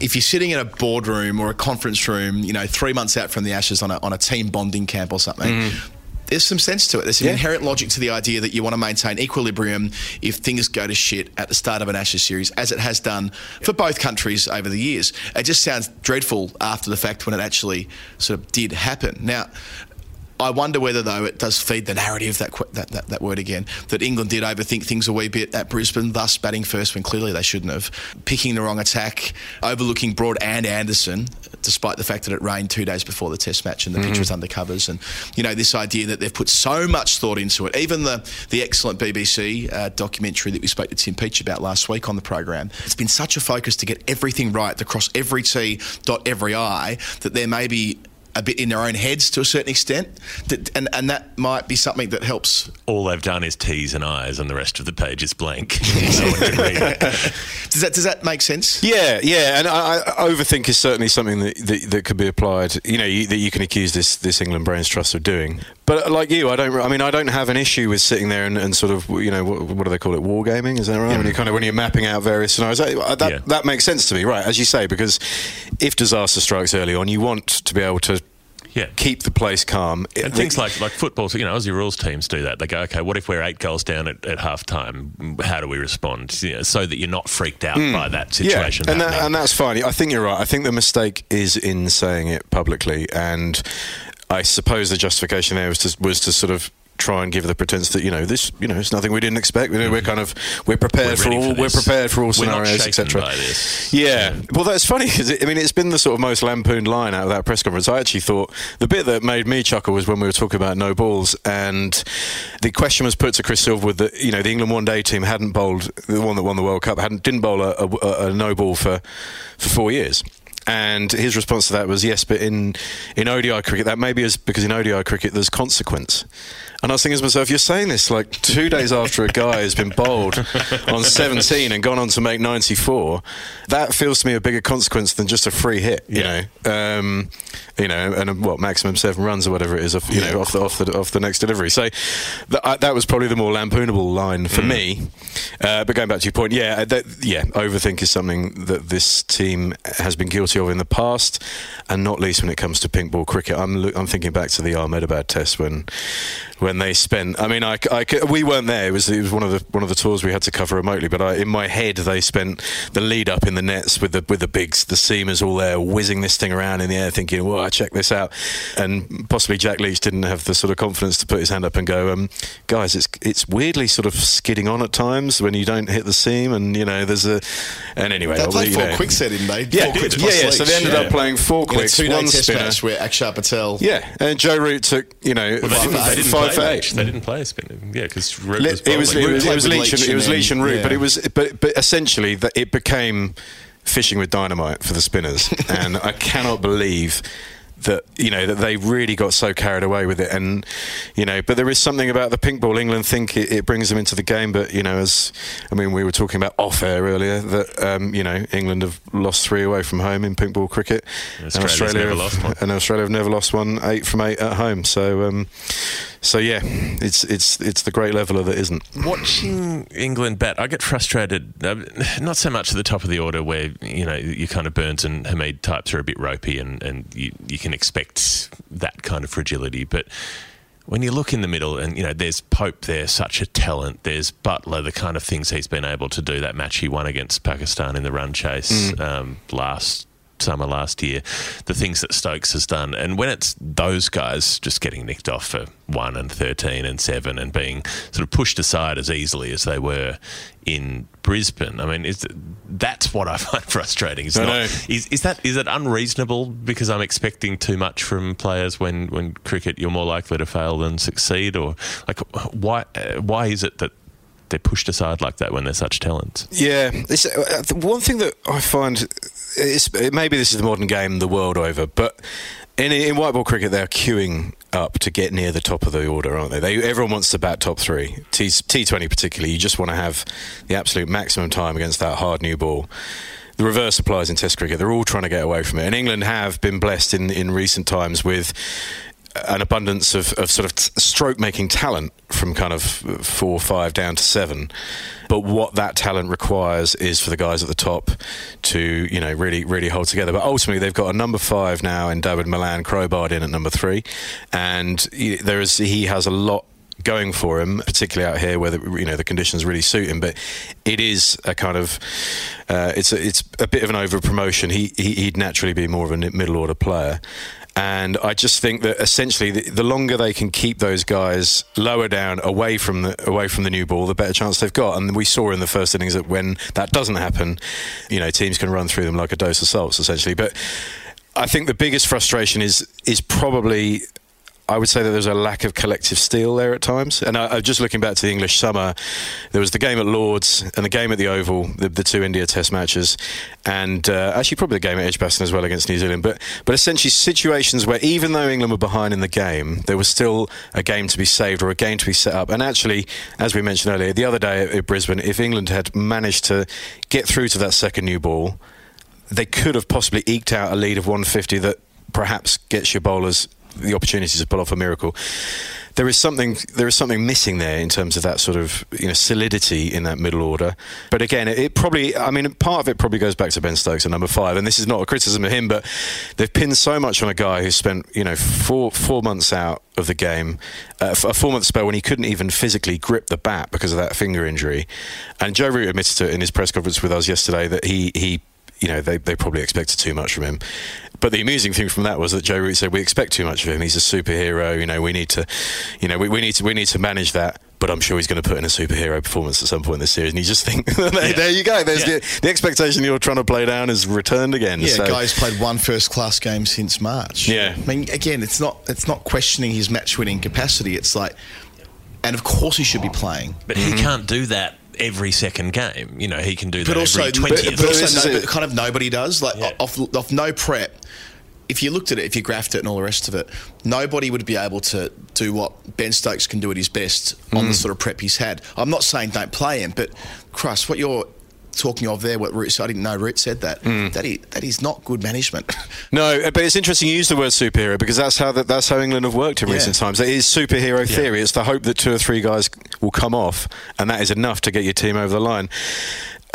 if you're sitting in a boardroom or a conference room, you know, three months out from the Ashes on a, on a team bonding camp or something. Mm. There's some sense to it. There's some inherent logic to the idea that you want to maintain equilibrium if things go to shit at the start of an Ashes series, as it has done for both countries over the years. It just sounds dreadful after the fact when it actually sort of did happen. Now, I wonder whether, though, it does feed the narrative that, that, that that word again that England did overthink things a wee bit at Brisbane, thus batting first when clearly they shouldn't have, picking the wrong attack, overlooking Broad and Anderson, despite the fact that it rained two days before the Test match and the pitch was under covers, and you know this idea that they've put so much thought into it. Even the the excellent BBC uh, documentary that we spoke to Tim Peach about last week on the program, it's been such a focus to get everything right, to cross every T, dot every I, that there may be a bit in their own heads to a certain extent, that, and and that might be something that helps. all they've done is T's and I's, and the rest of the page is blank. (laughs) no one can read it. (laughs) Does that does that make sense? Yeah, yeah, and I, I overthink is certainly something that, that that could be applied. You know, you, that you can accuse this this England Brains Trust of doing. But like you, I don't. I mean, I don't have an issue with sitting there and, and sort of, you know, what, what do they call it? Wargaming, is that right? When you kind of when you're mapping out various scenarios, that that, Yeah. that makes sense to me, right? As you say, because if disaster strikes early on, you want to be able to. Yeah. keep the place calm. And things like like football, you know, Aussie rules teams do that. They go, okay, what if we're eight goals down at, at half time? How do we respond? You know, so that you're not freaked out hmm. by that situation. Yeah, and, that, and that's fine. I think you're right. I think the mistake is in saying it publicly, and I suppose the justification there was to, was to sort of try and give the pretense that you know this you know it's nothing we didn't expect you know, we're mm-hmm. kind of we're prepared We're for all for we're prepared for all scenarios etc by yeah. Well, that's funny because I mean, it's been the sort of most lampooned line out of that press conference. I actually thought the bit that made me chuckle was when we were talking about no balls, and the question was put to Chris Silverwood that you know the England one day team hadn't bowled the one that won the World Cup hadn't didn't bowl a, a, a no ball for for four years. And his response to that was yes, but in in ODI cricket that maybe is because in ODI cricket there's consequence. And I was thinking to myself, you're saying this like two days after a guy has been bowled on 17 and gone on to make 94. That feels to me a bigger consequence than just a free hit. You Yeah. know, um, you know, and a, what maximum seven runs or whatever it is, off, you know, off the off the off the next delivery. So th- I, that was probably the more lampoonable line for me. Uh, but going back to your point, yeah, that, yeah, overthink is something that this team has been guilty of in the past, and not least when it comes to pink ball cricket. I'm I'm thinking back to the Ahmedabad test when when they spent. I mean, I, I we weren't there. It was it was one of the one of the tours we had to cover remotely. But I, in my head, they spent the lead up in the nets with the with the bigs, the seamers all there, whizzing this thing around in the air, thinking, "Well, I check this out." And possibly Jack Leach didn't have the sort of confidence to put his hand up and go, um, "Guys, it's it's weirdly sort of skidding on at times when you don't hit the seam." And you know, there's a and anyway, They played you four know. quicks there, didn't they? Yeah, yeah, plus yeah. So they ended Yeah. up playing four in a quicks, two-day one test spinner. match where Akshar Patel. Yeah, and Joe Root took you know Well, they didn't, five, they didn't five for play eight. They didn't play a spinner. Yeah, because Root Le- was it was bowling. it was, it was with Leach and Leach it was Leach and then- Root, but it was but but essentially that it became fishing with dynamite for the spinners, (laughs) and I cannot believe that you know that they really got so carried away with it. And you know but there is something about the pink ball. England think it, it brings them into the game. But you know as I mean we were talking about off air earlier that um, you know England have lost three away from home in pink ball cricket. Australia's never have, lost one. (laughs) and Australia have never lost one eight from eight at home. So um, so yeah it's it's it's the great leveler that isn't Watching England bat, I get frustrated. Uh, not so much at the top of the order, where you know you kind of Burns and Hamid types are a bit ropey, and and you, you can expect that kind of fragility. But when you look in the middle, and you know, there's Pope there, such a talent. There's Buttler, the kind of things he's been able to do. That match he won against Pakistan in the run chase um, last summer last year, the things that Stokes has done, and when it's those guys just getting nicked off for one and thirteen and seven, and being sort of pushed aside as easily as they were in Brisbane, I mean, is that's what I (laughs) find frustrating. Is I not know. is, is that is it unreasonable because I'm expecting too much from players when when cricket you're more likely to fail than succeed, or like why why is it that they're pushed aside like that when they're such talents? Yeah, it's, uh, the one thing that I find is maybe this is the modern game the world over, but in, in white ball cricket they're queuing up to get near the top of the order, aren't they? they everyone wants to bat top three. T T20 particularly, you just want to have the absolute maximum time against that hard new ball. The reverse applies in Test cricket. They're all trying to get away from it, and England have been blessed in in recent times with an abundance of, of sort of t- stroke making talent from kind of four or five down to seven. But what that talent requires is for the guys at the top to, you know, really, really hold together. But ultimately, they've got a number five now in Dawid Malan, crowbarred in at number three. And he, there is, he has a lot going for him, particularly out here where the, you know the conditions really suit him. But it is a kind of uh, it's a, it's a bit of an over promotion. He, he he'd naturally be more of a middle order player. And I just think that essentially, the, the longer they can keep those guys lower down, away from the away from the new ball, the better chance they've got. And we saw in the first innings that when that doesn't happen, you know, teams can run through them like a dose of salts, essentially. But I think the biggest frustration is is probably I would say that there's a lack of collective steel there at times. And I, I just looking back to the English summer, there was the game at Lords and the game at the Oval, the, the two India Test matches, and uh, actually probably the game at Edgbaston as well against New Zealand. But but essentially situations where even though England were behind in the game, there was still a game to be saved or a game to be set up. And actually, as we mentioned earlier, the other day at, at Brisbane, if England had managed to get through to that second new ball, they could have possibly eked out a lead of 150 that perhaps gets your bowlers the opportunity to pull off a miracle. there is something there is something missing there in terms of that sort of you know solidity in that middle order. But again, it, probably I mean part of it probably goes back to Ben Stokes at number five, and this is not a criticism of him, but they've pinned so much on a guy who spent you know four four months out of the game, uh, a four month spell when he couldn't even physically grip the bat because of that finger injury. And Joe Root admitted to it in his press conference with us yesterday that he he you know they, they probably expected too much from him. But the amusing thing from that was that Joe Root said we expect too much of him. He's a superhero. You know we need to, you know we, we need to we need to manage that. But I'm sure he's going to put in a superhero performance at some point in this series. And you just think, (laughs) there, there you go. There's Yeah. the, the expectation you're trying to play down is returned again. Yeah, So- guy's played one first class game since March. Yeah. I mean, again, it's not it's not questioning his match winning capacity. It's like, and of course he should be playing. But he mm-hmm. can't do that every second game. You know, he can do that But also, every 20th. but this also no, but kind of nobody does. Like Yeah. off, off no prep. If you looked at it, if you graphed it and all the rest of it, nobody would be able to do what Ben Stokes can do at his best on Mm. the sort of prep he's had. I'm not saying don't play him, but Christ, what you're talking of there, what Root said, I didn't know Root said that. Mm. That, is, that is not good management. (laughs) No, but it's interesting you use the word superhero because that's how that, that's how England have worked in Yeah. recent times. It is superhero theory. It's the hope that two or three guys will come off, and that is enough to get your team over the line.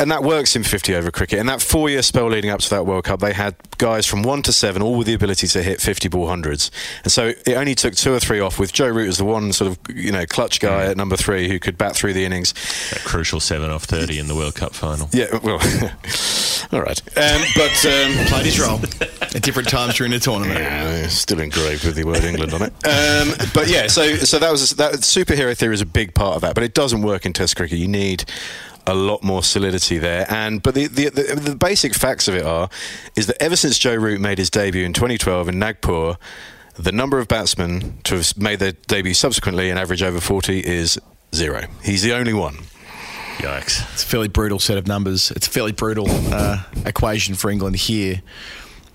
And that works in 50 over cricket. And that four year spell leading up to that World Cup, they had guys from one to seven, all with the ability to hit 50 ball hundreds. And so it only took two or three off, with Joe Root as the one sort of you know clutch guy at number three who could bat through the innings. that crucial 7 off 30 in the World Cup final. Yeah, well, (laughs) all right. Um, but. Um, (laughs) Played his role (laughs) at different times during the tournament. Yeah, still engraved with the word England on it. Um, but yeah, so so that was that superhero theory is a big part of that, but it doesn't work in Test cricket. You need a lot more solidity there. And but the, the the the basic facts of it are is that ever since Joe Root made his debut in 2012 in Nagpur. The number of batsmen to have made their debut subsequently and average over 40 is zero. He's the only one. Yikes. It's a fairly brutal set of numbers. It's a fairly brutal uh, equation for England here.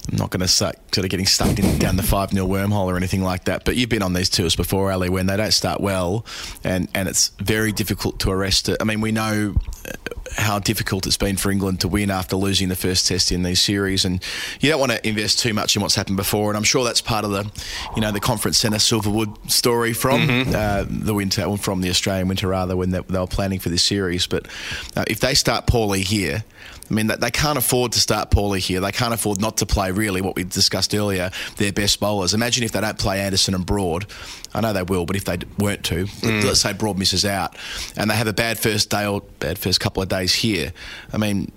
I'm not going to start sort of getting stuck in, down the 5 0 wormhole or anything like that. But you've been on these tours before, Ali, when they don't start well and, and it's very difficult to arrest it. I mean, we know uh, how difficult it's been for England to win after losing the first test in these series. And you don't want to invest too much in what's happened before. And I'm sure that's part of the, you know, the Conference Centre Silverwood story from uh, the winter, from the Australian winter rather, when they, they were planning for this series. But uh, if they start poorly here, I mean, they can't afford to start poorly here. They can't afford not to play really what we discussed earlier. Their best bowlers. Imagine if they don't play Anderson and Broad. I know they will, but if they weren't to, mm. let's say Broad misses out, and they have a bad first day or bad first couple of days here. I mean,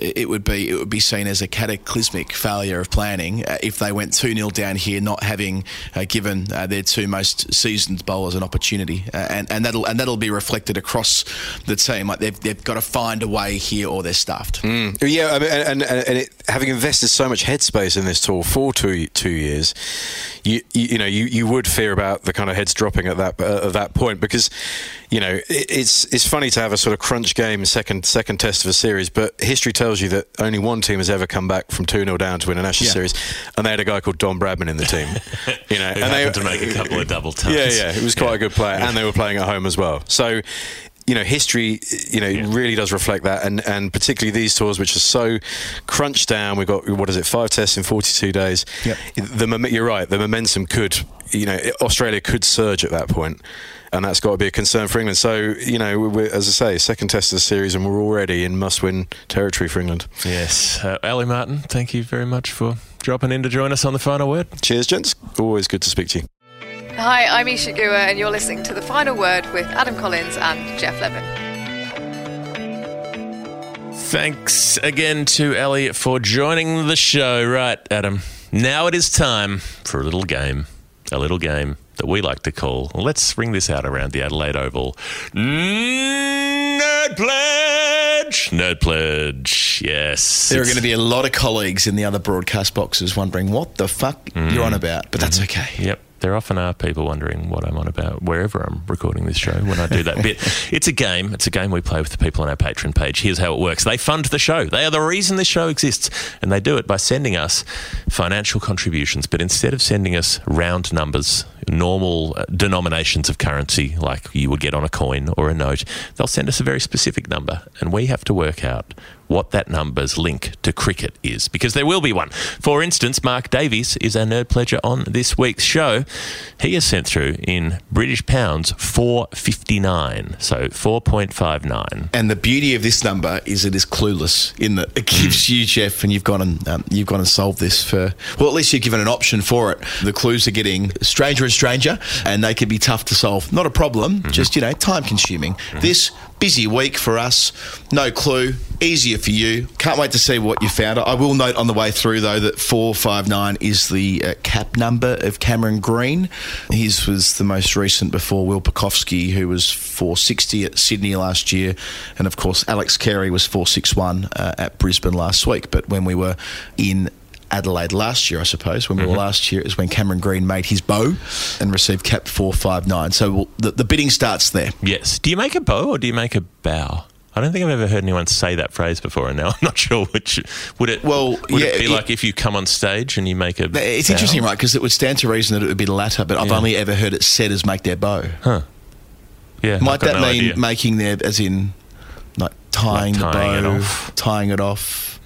it would be it would be seen as a cataclysmic failure of planning uh, if they went 2 0 down here, not having uh, given uh, their two most seasoned bowlers an opportunity, uh, and and that'll and that'll be reflected across the team. Like they've they've got to find a way here, or they're stuffed. Yeah, I mean, and, and, and it, having invested so much headspace in this tour for two two years, you you, know you, you would fear about the kind of heads dropping at that at that point because you know it, it's it's funny to have a sort of crunch game second second test of a series, but history tells you that only one team has ever come back from two 0 down to win a national Yeah. series, and they had a guy called Don Bradman in the team. (laughs) You know, and they had to make a couple of double tons. yeah, yeah, it was quite a good player, and they were playing at home as well. So, you know, history, you know, really does reflect that, and and particularly these tours, which are so crunched down. We've got what is it, five tests in forty-two days. Yep. The you're right. The momentum could, you know, Australia could surge at that point. And that's got to be a concern for England. So, you know, we're, as I say, second test of the series, and we're already in must-win territory for England. Yes. Uh, Ali Martin, thank you very much for dropping in to join us on the final word. Cheers, gents. Always good to speak to you. Hi, I'm Isa Guha, and you're listening to The Final Word with Adam Collins and Geoff Lemon. Thanks again to Ali for joining the show. Right, Adam. Now it is time for a little game. A little game that we like to call, let's ring this out around the Adelaide Oval. Nerd Pledge! Nerd Pledge, yes. There are going to be a lot of colleagues in the other broadcast boxes wondering what the fuck you're mm-hmm. on about, but that's mm-hmm. okay. Yep. There often are people wondering what I'm on about wherever I'm recording this show when I do that bit. (laughs) It's a game. It's a game we play with the people on our Patreon page. Here's how it works they fund the show. They are the reason this show exists. And they do it by sending us financial contributions. But instead of sending us round numbers, normal uh, denominations of currency, like you would get on a coin or a note, they'll send us a very specific number, and we have to work out what that number's link to cricket is, because there will be one. For instance, Mark Davies is our nerd pleasure on this week's show. He has sent through in British pounds 459, so 4.59. And the beauty of this number is it is clueless in that it gives you, Geoff, and you've gone and um, you've gone and solved this for. Well, at least you're given an option for it. The clues are getting stranger and stranger, and they can be tough to solve. Not a problem, just you know, time consuming. This busy week for us. No clue. Easier for you. Can't wait to see what you found. I will note on the way through though that four five nine is the uh, cap number of Cameron Green. His was the most recent before Will Pucovski, who was 460 at Sydney last year, and of course Alex Carey was 461 uh, at Brisbane last week. But when we were in Adelaide last year, I suppose, when we were last year, is when Cameron Green made his bow and received cap 459. So we'll, the, the bidding starts there. Yes. Do you make a bow or do you make a bow? I don't think I've ever heard anyone say that phrase before, and now I'm (laughs) not sure which. Would it? Well, would yeah, it be it- like if you come on stage and you make a? It's bow? interesting, right? Because it would stand to reason that it would be the latter, but I've only ever heard it said as make their bow. Huh. Yeah. Might that no mean idea. making their, as in, like tying, Like tying the it bow, off. Hmm. tying it off?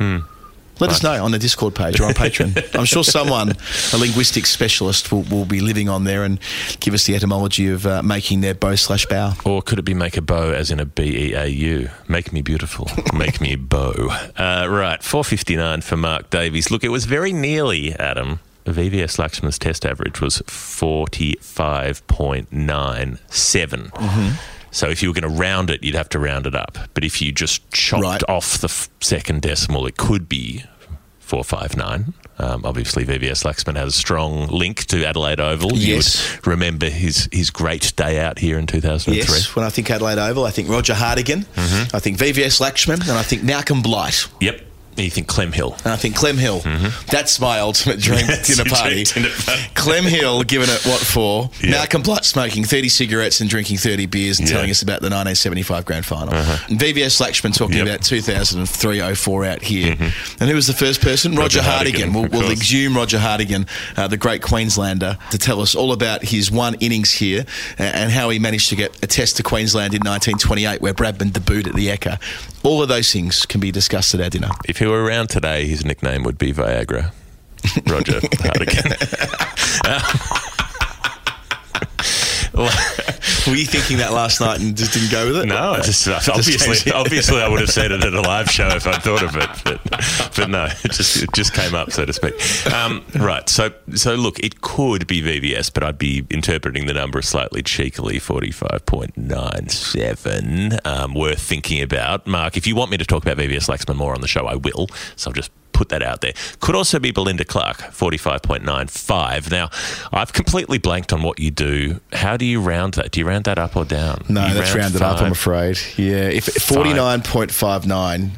Let us know on the Discord page or on Patreon. (laughs) I'm sure someone, a linguistics specialist, will, will be living on there and give us the etymology of uh, making their bow slash bow. Or could it be make a bow as in a B E A U? Make me beautiful. (laughs) make me bow. Uh, right, 459 for Mark Davies. Look, it was very nearly, Adam. VVS Laxman's test average was 45.97. So if you were going to round it, you'd have to round it up. But if you just chopped Right. off the f- second decimal, it could be 459. Um, obviously, VVS Laxman has a strong link to Adelaide Oval. You Yes. would remember his, his great day out here in 2003. Yes, when I think Adelaide Oval, I think Roger Hartigan, Mm-hmm. I think VVS Laxman, and I think Malcolm Blight. Yep. You think Clem Hill. And I think Clem Hill. That's my ultimate dream (laughs) That's dinner party. dinner party. Clem Hill giving it what for? Yeah. Malcolm Blight smoking 30 cigarettes and drinking 30 beers and Yeah. Uh-huh. telling us about the 1975 grand final. And VVS Laxman talking Yep. about 2003 04 out here. And who was the first person? Roger, Roger Hartigan. Hartigan, We'll, we'll exhume Roger Hartigan, uh, the great Queenslander, to tell us all about his one innings here and how he managed to get a test to Queensland in 1928 where Bradman debuted at the Ekka. All of those things can be discussed at our dinner. If he were around today, his nickname would be Viagra. (laughs) Roger Hartigan. (laughs) (laughs) Were you thinking that last night and just didn't go with it? No, I just, obviously, obviously, I would have said it at a (laughs) live show if I'd thought of it, but, but no, it just it just came up, so to speak. Um, right, so so look, it could be VVS, but I'd be interpreting the number slightly cheekily, forty five point nine seven. Um, worth thinking about, Mark. If you want me to talk about VVS Laxman more on the show, I will. So I'll just put that out there. Could also be Belinda Clark, 45.95. Now, I've completely blanked on what you do. How do you round that? Do you round that up or down? No, You that's round rounded up. I'm afraid. Yeah, if 49.59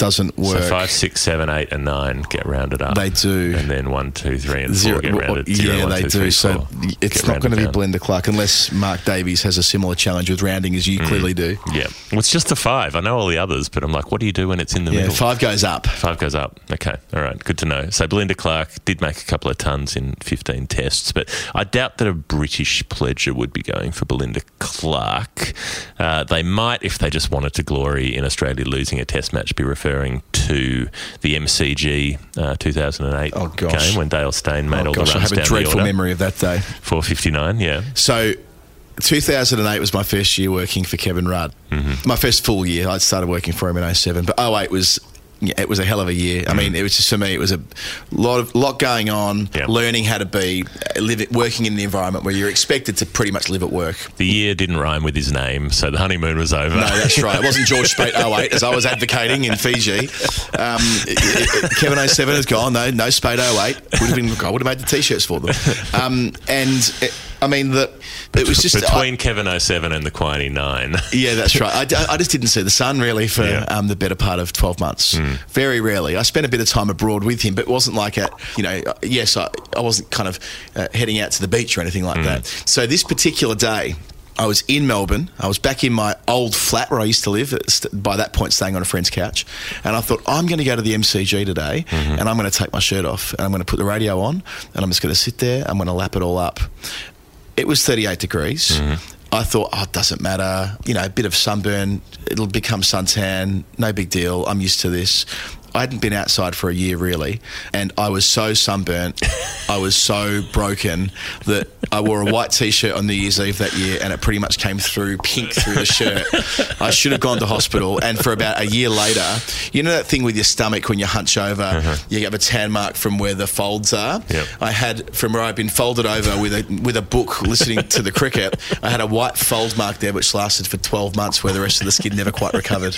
doesn't work. So five, six, seven, eight, and nine get rounded up. They do. and then one, two, three, and Zero, four get rounded. yeah, Zero, one, they two, do. three, so it's not going to be. Belinda Clark unless Mark Davies has a similar challenge with rounding as you clearly do. Yeah, well, it's just a five. I know all the others, but I'm like, what do you do when it's in the Yeah, middle? five goes up. Five goes up. Okay, all right, good to know. So Belinda Clark did make a couple of tons in 15 tests, but I doubt that a British pledger would be going for Belinda Clark. Uh, they might, if they just wanted to glory in Australia losing a test match, be referring to the MCG uh, 2008 Oh, game when Dale Steyn made Oh all gosh, the runs I have a dreadful memory of that day. 459, yeah. So, 2008 was my first year working for Kevin Rudd. Mm-hmm. My first full year. I started working for him in 07, but 08 was. Yeah, it was a hell of a year. I mean, it was just for me. It was a lot of lot going on, Mm. Yeah. learning how to be, uh, live it, working in the environment where you're expected to pretty much live at work. The year didn't rhyme with his name, so the honeymoon was over. No, that's right. It wasn't George Spate (laughs) 08 as I was advocating in Fiji. Um, it- it- Kevin 07 has gone. No, no Spade 08. Would have been. I would have made the t-shirts for them. Um, and it, I mean that it was just Between Kevin 07 and the Quiney 9. (laughs) Yeah, that's right. I, I, just didn't see the sun really for Yeah. um, the better part of 12 months. Very rarely. I spent a bit of time abroad with him, but it wasn't like a, you know, yes, I, I wasn't kind of uh, heading out to the beach or anything like that. So this particular day, I was in Melbourne. I was back in my old flat where I used to live, by that point, staying on a friend's couch. And I thought, I'm going to go to the MCG today and I'm going to take my shirt off and I'm going to put the radio on and I'm just going to sit there. And I'm going to lap it all up It was 38 degrees. Mm-hmm. I thought, oh, it doesn't matter. You know, a bit of sunburn, it'll become suntan. No big deal. I'm used to this. I hadn't been outside for a year really, and I was so sunburnt, I was so broken that I wore a white t-shirt on New Year's Eve that year, and it pretty much came through pink through the shirt. I should have gone to hospital, and for about a year later, you know that thing with your stomach when you hunch over, uh-huh. you have a tan mark from where the folds are. Yep. I had from where I'd been folded over with a with a book listening to the cricket. I had a white fold mark there, which lasted for 12 months, where the rest of the skin never quite recovered.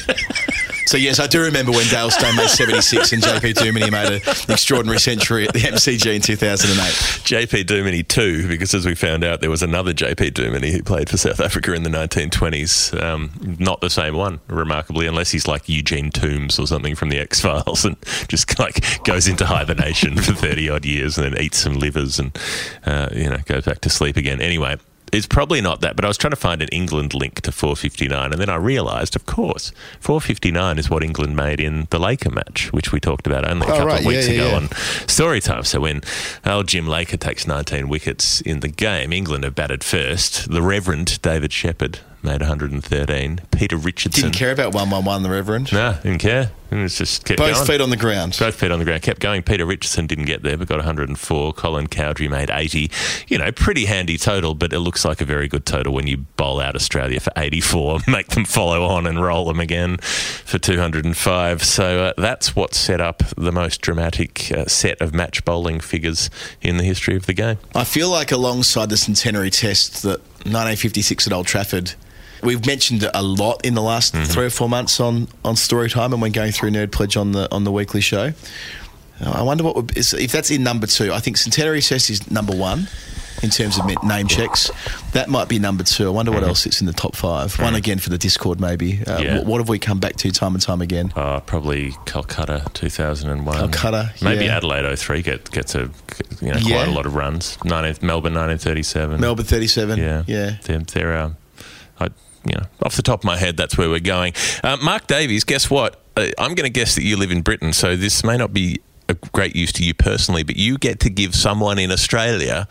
So yes, I do remember when Dale Steyn made 76 and JP Duminy made an extraordinary century at the MCG in 2008. JP Duminy too, because as we found out, there was another JP Duminy who played for South Africa in the 1920s. Um, not the same one, remarkably, unless he's like Eugene Tooms or something from the X Files and just like goes into hibernation for 30 odd years and then eats some livers and uh, you know goes back to sleep again. Anyway. It's probably not that, but I was trying to find an England link to 459, and then I realised, of course, 459 is what England made in the Laker match, which we talked about only a Oh, couple right. of weeks Yeah, ago yeah. on story time. So when old Jim Laker takes 19 wickets in the game, England have batted first. The Reverend David Sheppard made 113. Peter Richardson. Didn't care about 111, the Reverend. No, didn't care. It was just kept Both going. feet on the ground. Both feet on the ground. Kept going. Peter Richardson didn't get there, but got 104. Colin Cowdrey made 80. You know, pretty handy total, but it looks like a very good total when you bowl out Australia for 84, (laughs) make them follow on and roll them again for 205. So uh, that's what set up the most dramatic uh, set of match bowling figures in the history of the game. I feel like alongside the centenary test that 1956 at Old Trafford, we've mentioned it a lot in the last Mm-hmm. three or four months on, on story time and when going through Nerd Pledge on the on the weekly show. I wonder what would, if that's in number two. I think centenary test is number one in terms of name checks. That might be number two. I wonder what else sits in the top 5 One again for the Discord, maybe. Uh, Mm-hmm. Yeah. what, have we come back to time and time again? Uh, probably Calcutta 2001. Calcutta, Maybe yeah. Adelaide 03 get, gets a you know, Yeah. quite a lot of runs. 19, Melbourne 1937. Melbourne 37. Yeah, Yeah. They're, they're um, I, you know, off the top of my head, that's where we're going. Uh, Mark Davies, guess what? Uh, I'm going to guess that you live in Britain, so this may not be a great use to you personally, but you get to give someone in Australia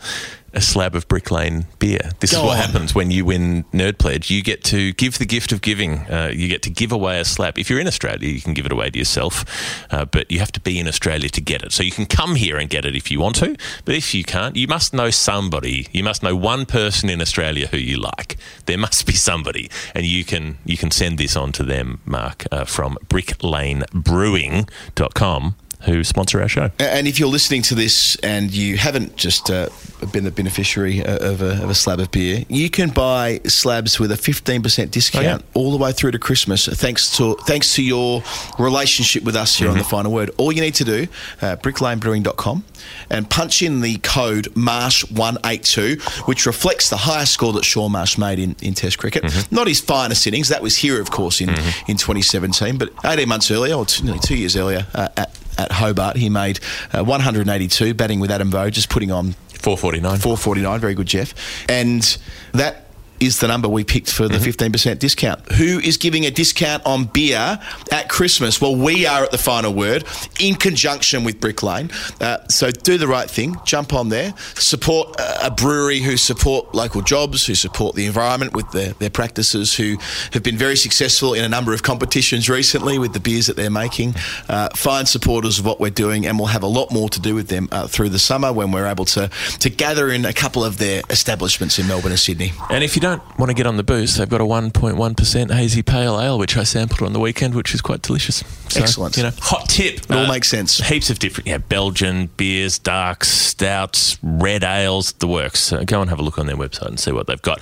a slab of Brick Lane beer. This Go is what on. happens when you win Nerd Pledge. You get to give the gift of giving. Uh, you get to give away a slab. If you're in Australia, you can give it away to yourself, uh, but you have to be in Australia to get it. So you can come here and get it if you want to, but if you can't, you must know somebody. You must know one person in Australia who you like. There must be somebody, and you can you can send this on to them, Mark, uh, from bricklanebrewing.com, who sponsor our show. And if you're listening to this and you haven't just uh, been the beneficiary uh, of a, of a slab of beer, you can buy slabs with a 15% discount Oh, yeah. all the way through to Christmas, thanks to thanks to your relationship with us here on Mm-hmm. the Final Word. All you need to do, uh, bricklanebrewing.com, and punch in the code MARSH182, which reflects the highest score that Shaun Marsh made in, in Test cricket. Mm-hmm. Not his finest innings, that was here, of course, in, in 2017, but 18 months earlier, or two, nearly two years earlier, uh, at, at Hobart, he made uh, 182, batting with Adam Voges, just putting on 449. 449. Very good, Geoff. And that is the number we picked for the 15% discount. Who is giving a discount on beer at Christmas? Well, we are at the final word in conjunction with Brick Lane. Uh, so do the right thing, jump on there, support a- a brewery who support local jobs, who support the environment with their, their practices, who have been very successful in a number of competitions recently with the beers that they're making. Uh, find supporters of what we're doing, and we'll have a lot more to do with them uh, through the summer when we're able to, to gather in a couple of their establishments in Melbourne and Sydney. And if you don't want to get on the booze, they've got a 1.1% hazy pale ale, which I sampled on the weekend, which is quite delicious. So, Excellent. You know, hot tip. It all makes sense. Heaps of different, yeah, Belgian beers, darks, stouts, red ales, the works. So go and have a look on their website and see what they've got.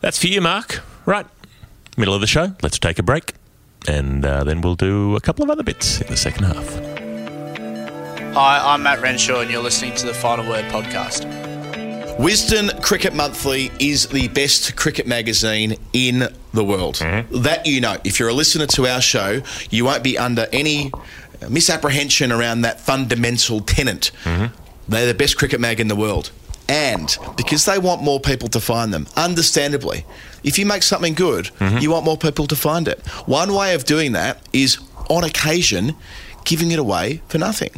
That's for you, Mark. Right, middle of the show. Let's take a break, and uh, then we'll do a couple of other bits in the second half. Hi, I'm Matt Renshaw, and you're listening to the Final Word podcast. Wisden Cricket Monthly is the best cricket magazine in the world. Mm-hmm. That you know. If you're a listener to our show, you won't be under any misapprehension around that fundamental tenet. Mm-hmm. They're the best cricket mag in the world. And because they want more people to find them, understandably, if you make something good, mm-hmm. you want more people to find it. One way of doing that is, on occasion, giving it away for nothing.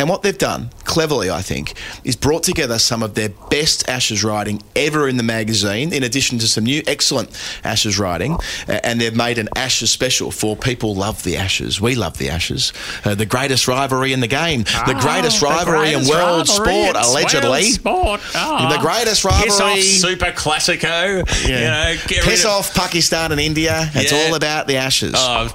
And what they've done, cleverly, I think, is brought together some of their best Ashes writing ever in the magazine, in addition to some new excellent Ashes writing, uh, and they've made an Ashes special for people love the Ashes. We love the Ashes. Uh, the greatest rivalry in the game, the greatest rivalry in world sport, allegedly. Sport. The greatest Piss off rivalry. Super Classico. You know, Piss of, off Pakistan and India. It's Yeah. all about the Ashes. Oh,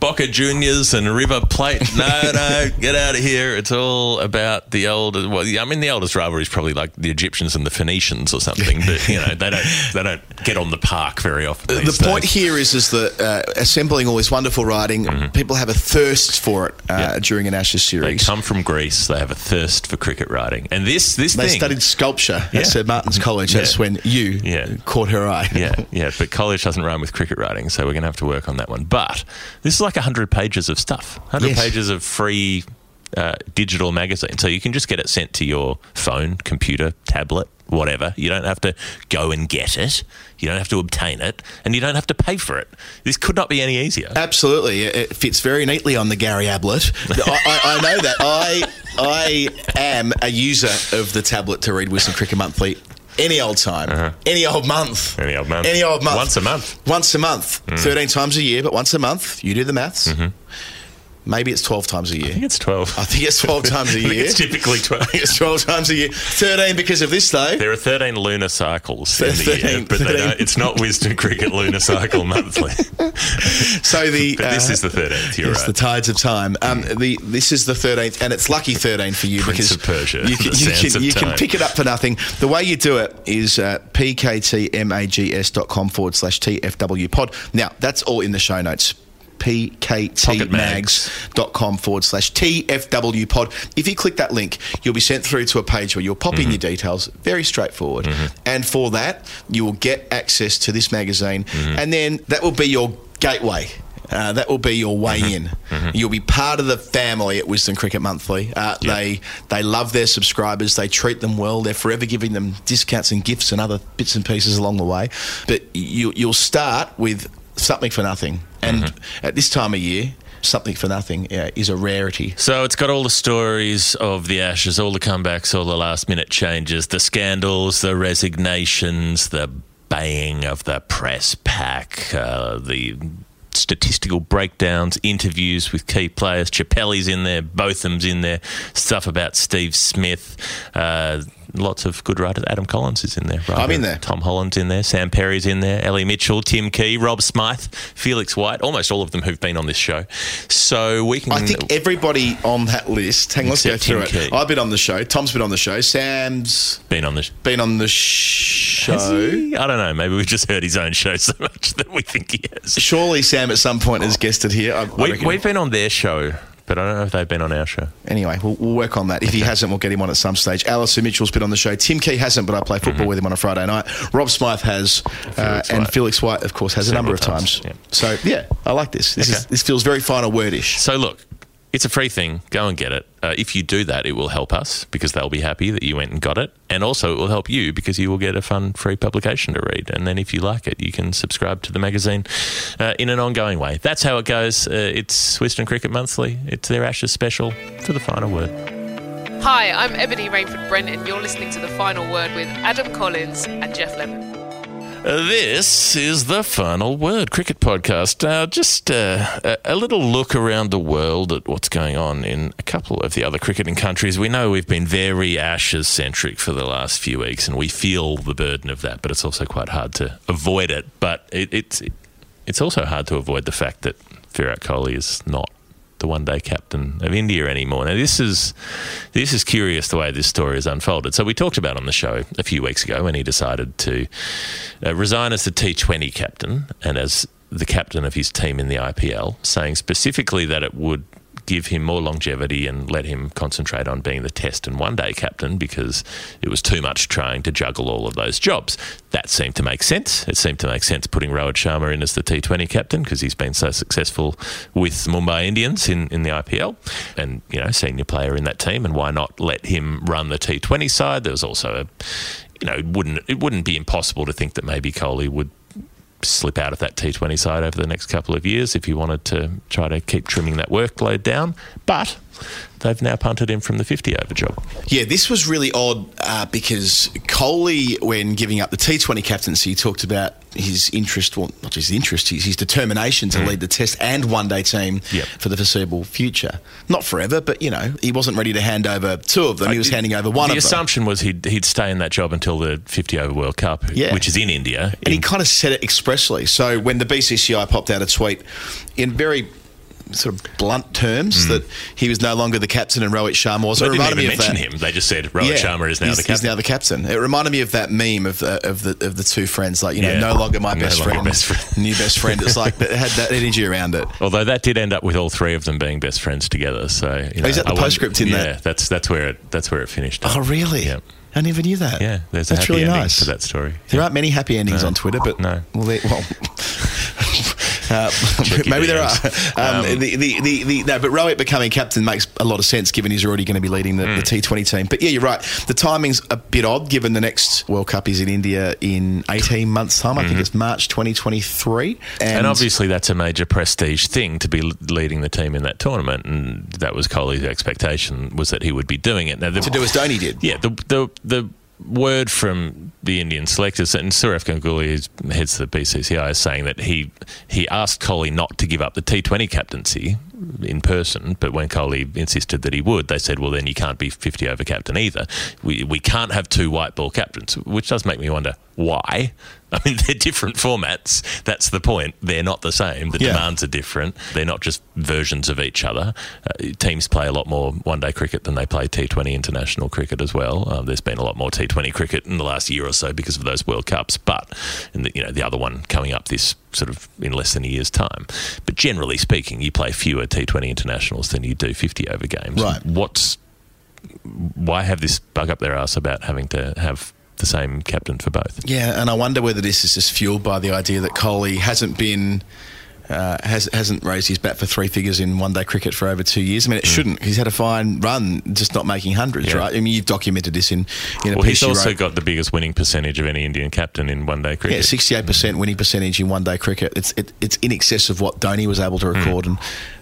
Boca Juniors and River Plate. No, no, get out of here. It's all about the old. Well, I mean, the oldest rivalry is probably like the Egyptians and the Phoenicians or something. But you know, they don't they don't get on the park very often. the these point here is is that uh, assembling all this wonderful writing, people have a thirst for it uh, Mm-hmm. During an Ashes series. They come from Greece. They have a thirst for cricket writing, and this this They thing. studied sculpture Yeah. at St Martin's College. That's when you Yeah. caught her eye. yeah, yeah, but college doesn't rhyme with cricket writing, so we're going to have to work on that one. But this is like 100 pages of stuff, 100 Yes. pages of free uh, digital magazine. So you can just get it sent to your phone, computer, tablet, whatever. You don't have to go and get it, you don't have to obtain it, and you don't have to pay for it. This could not be any easier. Absolutely, it it fits very neatly on the Gary Ablett. I, I, I know that. I I am a user of the tablet to read Wisden Cricket Monthly. Any old time, any old month, Uh-huh. Any old month. any old month, Once a month. Mm. once a month, thirteen times a year, but once a month. You do the maths. Maybe it's twelve times a year. I think it's 12. I think it's 12 times a (laughs) year. it's typically 12. I think it's 12 times a year. 13 because of this, though. There are 13 lunar cycles in the year, 13, but they don't, it's not Wisden Cricket Lunar Cycle monthly. (laughs) So the But this uh, is the 13th, you're yes, right. the tides of time. Um, the this is the 13th, and it's lucky 13 for you Prince because of Persia, you can, you can, you can pick it up for nothing. The way you do it is uh, pktmags.com forward slash TFW pod. Now, that's all in the show notes. pktmags.com forward slash TFW pod. If you click that link, you'll be sent through to a page where you'll pop Mm-hmm. in your details. Very straightforward. And for that, you will get access to this magazine, Mm-hmm. and then that will be your gateway. Uh, that will be your way Mm-hmm. in. You'll be part of the family at Wisden Cricket Monthly. Uh, They they love their subscribers. They treat them well. They're forever giving them discounts and gifts and other bits and pieces along the way. But you, you'll start with something for nothing, and Mm-hmm. at this time of year, something for nothing uh, is a rarity. So it's got all the stories of the Ashes, all the comebacks, all the last minute changes, the scandals, the resignations, the baying of the press pack, uh, the statistical breakdowns, interviews with key players. Chappell's in there, Botham's in there, stuff about Steve Smith. Uh, Lots of good writers. Adam Collins is in there. Right? I'm in there. Tom Holland's in there. Sam Perry's in there. Ellie Mitchell, Tim Key, Rob Smyth, Felix White. Almost all of them who've been on this show. So we can. I think everybody on that list. Hang on, let's go through Tim it. Key. I've been on the show. Tom's been on the show. Sam's been on the. sh- been on the show. I don't know. Maybe we've just heard his own show so much that we think he has. Surely Sam at some point has guested here. I, I We, we've been on their show, but I don't know if they've been on our show. Anyway, we'll, we'll work on that. If he hasn't, we'll get him on at some stage. Alison Mitchell's been on the show. Tim Key hasn't, but I play football with him on a Friday night. Rob Smyth has, uh, Mm-hmm. Felix and Felix White, of course, has a number of times, times. yeah. So yeah, I like this. This is this feels very final wordish. So look, it's a free thing. Go and get it. Uh, if you do that, it will help us because they'll be happy that you went and got it, and also it will help you because you will get a fun free publication to read. And then if you like it, you can subscribe to the magazine uh, in an ongoing way. That's how it goes. Uh, it's Wisden Cricket Monthly. It's their Ashes special for the final word. Hi, I'm Ebony Rainford Brent, and you're listening to The Final Word with Adam Collins and Geoff Lemon. This is the final word cricket podcast. Uh, just uh, a, a little look around the world at what's going on in a couple of the other cricketing countries. We know we've been very Ashes centric for the last few weeks, and we feel the burden of that. But it's also quite hard to avoid it. But it, it's it's also hard to avoid the fact that Virat Kohli is not the one day captain of India anymore. Now this is this is curious the way this story has unfolded. So we talked about on the show a few weeks ago when he decided to uh, resign as the T20 captain and as the captain of his team in the IPL, saying specifically that it would give him more longevity and let him concentrate on being the test and one day captain because it was too much trying to juggle all of those jobs. That seemed to make sense. It seemed to make sense putting Rohit Sharma in as the T20 captain because he's been so successful with Mumbai Indians in, in the IPL and, you know, senior player in that team. And why not let him run the T20 side? There was also a, you know, it wouldn't, it wouldn't be impossible to think that maybe Kohli would slip out of that T20 side over the next couple of years if he wanted to try to keep trimming that workload down. But they've now punted him from the 50 over job. Yeah, this was really odd uh, because Kohli, when giving up the T20 captaincy, talked about his interest, well, not just his interest, his, his determination to lead the Test and One Day team Yep. for the foreseeable future. Not forever, but you know, he wasn't ready to hand over two of them. He was handing over one the of them. assumption was he'd, he'd stay in that job until the 50 over World Cup, Yeah. which is in India. And he kind of said it expressly. So when the BCCI popped out a tweet in very sort of blunt terms hmm. that he was no longer the captain and Rohit Sharma was, they it didn't even mention him. They just said Rohit Sharma is now the He's now the captain. It reminded me of that meme of the of the of the two friends, like you know, Yeah. no longer my No best longer friend, best friend. (laughs) new best friend. It's like it had that energy around it. Although that did end up with all three of them being best friends together. So you oh, know, Oh, is that the I postscript in there? yeah, that? that's that's where it that's where it finished. up. Oh, really? Yeah. I never knew that. Yeah, there's That's a happy really ending nice. to that story. There aren't many happy endings No. on Twitter, but No. well, they, well uh, (laughs) (laughs) maybe there are. Um, Um, the, the, the, the, no, but Rohit becoming captain makes a lot of sense given he's already going to be leading the, Hmm. the T20 team. But yeah, you're right. The timing's a bit odd given the next World Cup is in India in 18 months' time. I think it's March 2023. And, Mm-hmm. And obviously, that's a major prestige thing to be leading the team in that tournament, and that was Kohli's expectation was that he would be doing it. Now, the, to do as Dhoni did. yeah, the the the word from the Indian selectors and Sourav Ganguly, who heads the BCCI, is saying that he he asked Kohli not to give up the T20 captaincy in person, but when Kohli insisted that he would, they said, "Well, then you can't be 50 over captain either. We we can't have two white ball captains," which does make me wonder why. (laughs) I mean, they're different formats. That's the point. They're not the same. The Yeah. demands are different. They're not just versions of each other. Uh, teams play a lot more one day cricket than they play T20 international cricket as well. Um, there's been a lot more T20 cricket in the last year or so because of those World Cups, but the, you know the other one coming up this sort of in less than a year's time. But generally speaking, you play fewer T20 internationals than you do 50 over games. Right. What's why have this bug up their ass about having to have the same captain for both? Yeah, and I wonder whether this is just fueled by the idea that Kohli hasn't been. Uh, has, hasn't raised his bat for three figures in one day cricket for over two years. I mean, it shouldn't. He's had a fine run, just not making hundreds. Yeah. right? I mean, you've documented this in, in a Well, piece he's also got the biggest winning percentage of any Indian captain in one day cricket. Yeah, sixty-eight percent winning percentage in one-day cricket. It's it, it's in excess of what Dhoni was able to record, and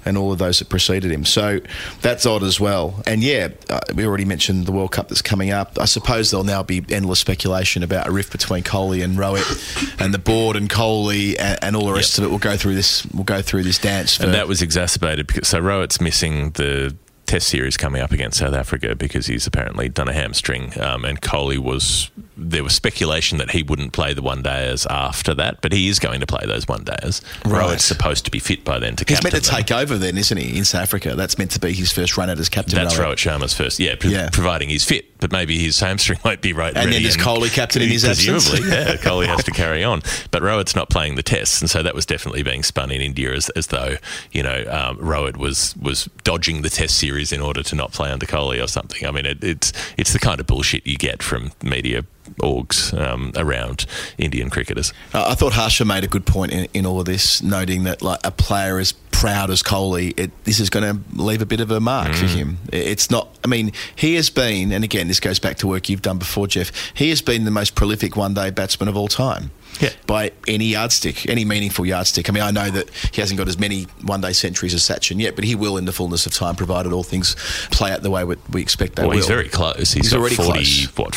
and all of those that preceded him. So that's odd as well. And yeah, uh, we already mentioned the World Cup that's coming up. I suppose there'll now be endless speculation about a rift between Kohli and Rohit, and the board and Kohli, and, and all the rest of it. We'll go through this. We'll go through this dance. For, And that was exacerbated because so Rohit's missing the Test series coming up against South Africa because he's apparently done a hamstring. Um, and Kohli was there was speculation that he wouldn't play the one dayers after that, but he is going to play those one dayers. Right. Rohit's supposed to be fit by then to captain. He's meant to them. take over then, isn't he, in South Africa? That's meant to be his first run out as captain. That's Rohit. Rohit Sharma's first, yeah, pro- Yeah. providing he's fit. But maybe his hamstring (laughs) won't be right. And then there's Kohli captain in his absence. presumably, yeah, (laughs) Kohli has to carry on. But Rohit's not playing the tests, and so that was definitely being spun in India as, as though you know um, Rohit was was dodging the Test series in order to not play under Kohli or something. I mean, it, it's it's the kind of bullshit you get from media orgs um, around Indian cricketers. Uh, I thought Harsha made a good point in, in all of this, noting that like a player as proud as Kohli, it, this is going to leave a bit of a mark for him. It's not. I mean, he has been, and again, this goes back to work you've done before, Geoff. He has been the most prolific one-day batsman of all time. Yeah. By any yardstick, any meaningful yardstick. I mean, I know that he hasn't got as many one-day centuries as Sachin yet, but he will in the fullness of time, provided all things play out the way we, we expect they well, will. he's very close. He's, He's already 40, close. what,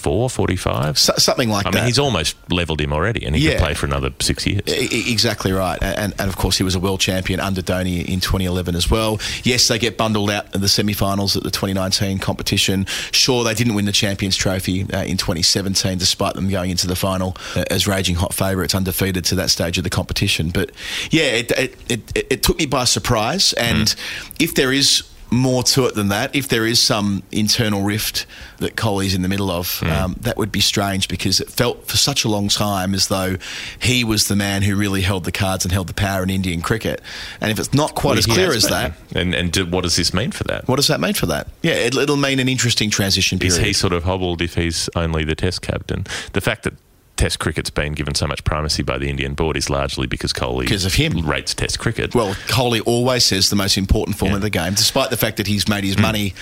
44, 45? So- something like I that. I mean, he's almost levelled him already, and he Yeah. could play for another six years. E- Exactly right, and, and of course he was a world champion under Dhoni in 2011 as well. Yes, they get bundled out in the semi-finals at the 2019 competition. Sure, they didn't win the Champions Trophy uh, in 2017, despite them going into the final uh, as raging hot favourites, undefeated to that stage of the competition. But yeah, it, it, it, it took me by surprise, and if there is more to it than that. If there is some internal rift that Kohli's in the middle of, um, that would be strange because it felt for such a long time as though he was the man who really held the cards and held the power in Indian cricket. And if it's not quite Well, as clear as that, And, and do, what does this mean for that? what does that mean for that? Yeah, it, it'll mean an interesting transition period. Is he sort of hobbled if he's only the Test captain? The fact that Test cricket's been given so much primacy by the Indian board is largely because Kohli Because of him. rates Test cricket. Well, Kohli always says the most important form of the game, despite the fact that he's made his money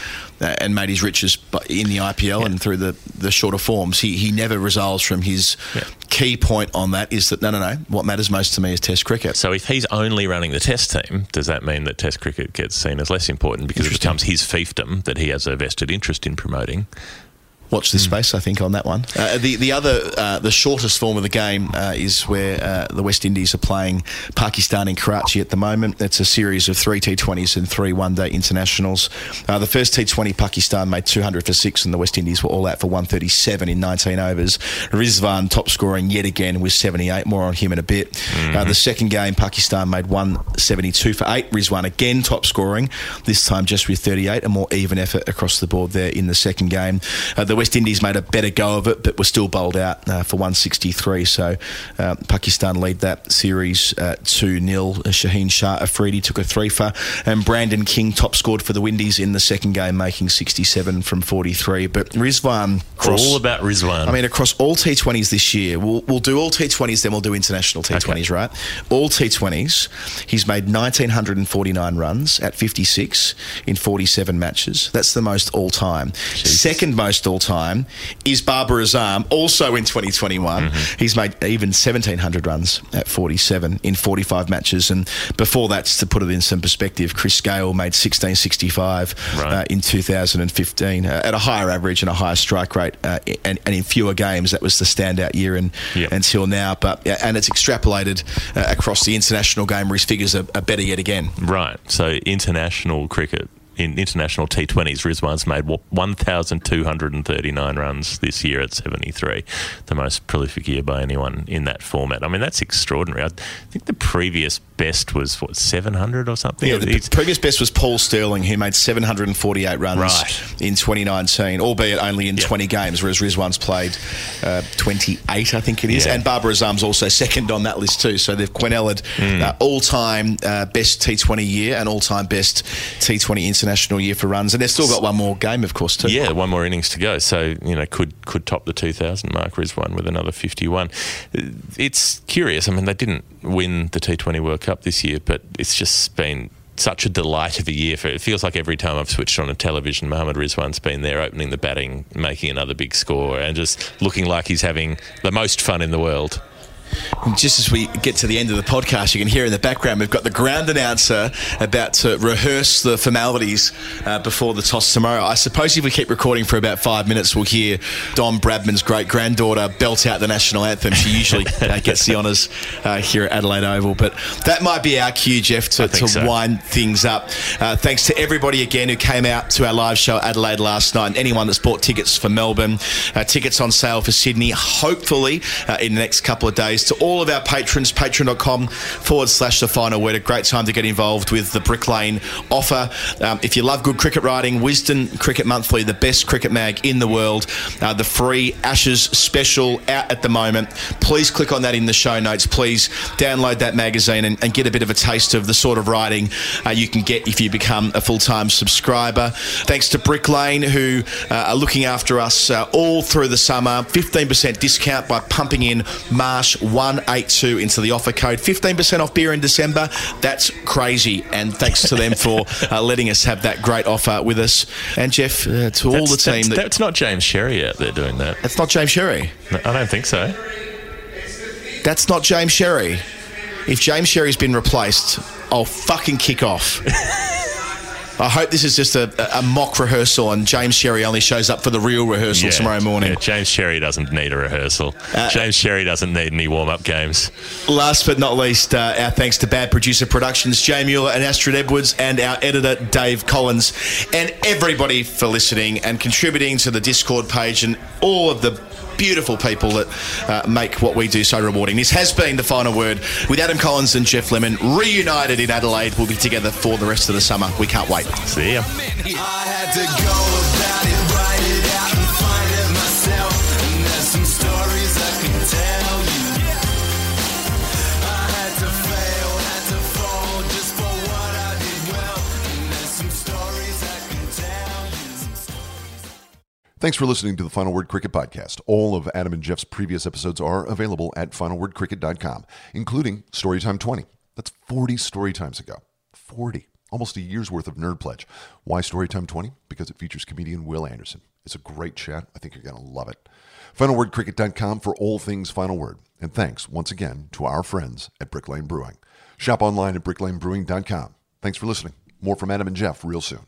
uh, and made his riches in the IPL and through the, the shorter forms. He, he never resolves from his key point on that is that, no, no, no, what matters most to me is Test cricket. So if he's only running the Test team, does that mean that Test cricket gets seen as less important because it becomes his fiefdom that he has a vested interest in promoting? Watch this space, I think, on that one. Uh, the the other, uh, the shortest form of the game uh, is where uh, the West Indies are playing Pakistan in Karachi at the moment. It's a series of three T20s and three one day internationals. Uh, the first T20, Pakistan made 200 for six, and the West Indies were all out for 137 in 19 overs. Rizwan top scoring yet again with 78. More on him in a bit. Uh, the second game, Pakistan made 172 for eight. Rizwan again top scoring, this time just with 38. A more even effort across the board there in the second game. Uh, the West Indies made a better go of it, but were still bowled out uh, for 163. So uh, Pakistan lead that series uh, 2 0. Shaheen Shah Afridi took a three for, and Brandon King top scored for the Windies in the second game, making 67 from 43. But Rizwan cross. All about Rizwan. I mean, across all T20s this year, we'll, we'll do all T20s, then we'll do international T20s, right? All T20s, he's made 1,949 runs at 56 in 47 matches. That's the most all time. Second most all time is Babar Azam, also in 2021. He's made even 1,700 runs at 47 in 45 matches. And before that, to put it in some perspective, Chris Gayle made 1665 Right. uh, in 2015 uh, at a higher average and a higher strike rate uh, and, and in fewer games. That was the standout year and, Yep. until now. But yeah, and it's extrapolated uh, across the international game where his figures are, are better yet again. Right. So international cricket, in international T20s, Rizwan's made wa- 1,239 runs this year at 73, the most prolific year by anyone in that format. I mean, that's extraordinary. I think the previous best was, what, 700 or something? Yeah, the p- previous best was Paul Stirling, who made 748 runs Right. in 2019, albeit only in Yeah. 20 games, whereas Rizwan's played uh, 28, I think it is. Yeah. And Babar Azam's also second on that list too. So they've quinelled Hmm. uh, all-time uh, best T20 year and all-time best T20 international year for runs, and they've still got one more game, of course, too. Yeah, one more innings to go. So you know, could could top the 2,000 mark. Rizwan with another 51. It's curious. I mean, they didn't win the T20 World Cup this year, but it's just been such a delight of a year. For it feels like every time I've switched on a television, Mohammed Rizwan's been there, opening the batting, making another big score, and just looking like he's having the most fun in the world. And just as we get to the end of the podcast, you can hear in the background we've got the ground announcer about to rehearse the formalities uh, before the toss tomorrow. I suppose if we keep recording for about five minutes, we'll hear Don Bradman's great granddaughter belt out the national anthem. She usually (laughs) uh, gets the honours uh, here at Adelaide Oval, but that might be our cue, Geoff, to, to so. wind things up. Uh, thanks to everybody again who came out to our live show at Adelaide last night, and anyone that's bought tickets for Melbourne, uh, tickets on sale for Sydney, hopefully uh, in the next couple of days. To all of our patrons, patreon.com forward slash the final word. A great time to get involved with the Brick Lane offer. Um, if you love good cricket writing, Wisden Cricket Monthly, the best cricket mag in the world, uh, the free Ashes special out at the moment. Please click on that in the show notes. Please download that magazine and, and get a bit of a taste of the sort of writing uh, you can get if you become a full time subscriber. Thanks to Brick Lane, who uh, are looking after us uh, all through the summer. 15% discount by pumping in Marsh182 into the offer code. 15% off beer in December. That's crazy. And thanks to them for (laughs) uh, letting us have that great offer with us. And Geoff, uh, to all the team. That's, that, that's not James Sherry out there doing that. that's not James Sherry. No, I don't think so. That's not James Sherry. If James Sherry's been replaced, I'll fucking kick off. (laughs) I hope this is just a, a mock rehearsal and James Sherry only shows up for the real rehearsal Yeah, tomorrow morning. yeah, James Sherry doesn't need a rehearsal. Uh, James Sherry doesn't need any warm up games. Last but not least, uh, our thanks to Bad Producer Productions, Jay Mueller and Astrid Edwards, and our editor, Dave Collins, and everybody for listening and contributing to the Discord page and all of the beautiful people that uh, make what we do so rewarding. This has been the final word with Adam Collins and Geoff Lemon reunited in Adelaide. We'll be together for the rest of the summer. We can't wait. See ya. Thanks for listening to the Final Word Cricket Podcast. All of Adam and Geoff's previous episodes are available at finalwordcricket.com, including Storytime 20. That's 40 Storytimes ago. 40. Almost a year's worth of Nerd Pledge. Why Storytime 20? Because it features comedian Wil Anderson. It's a great chat. I think you're going to love it. Finalwordcricket.com for all things Final Word. And thanks once again to our friends at Brick Lane Brewing. Shop online at bricklanebrewing.com. Thanks for listening. More from Adam and Geoff real soon.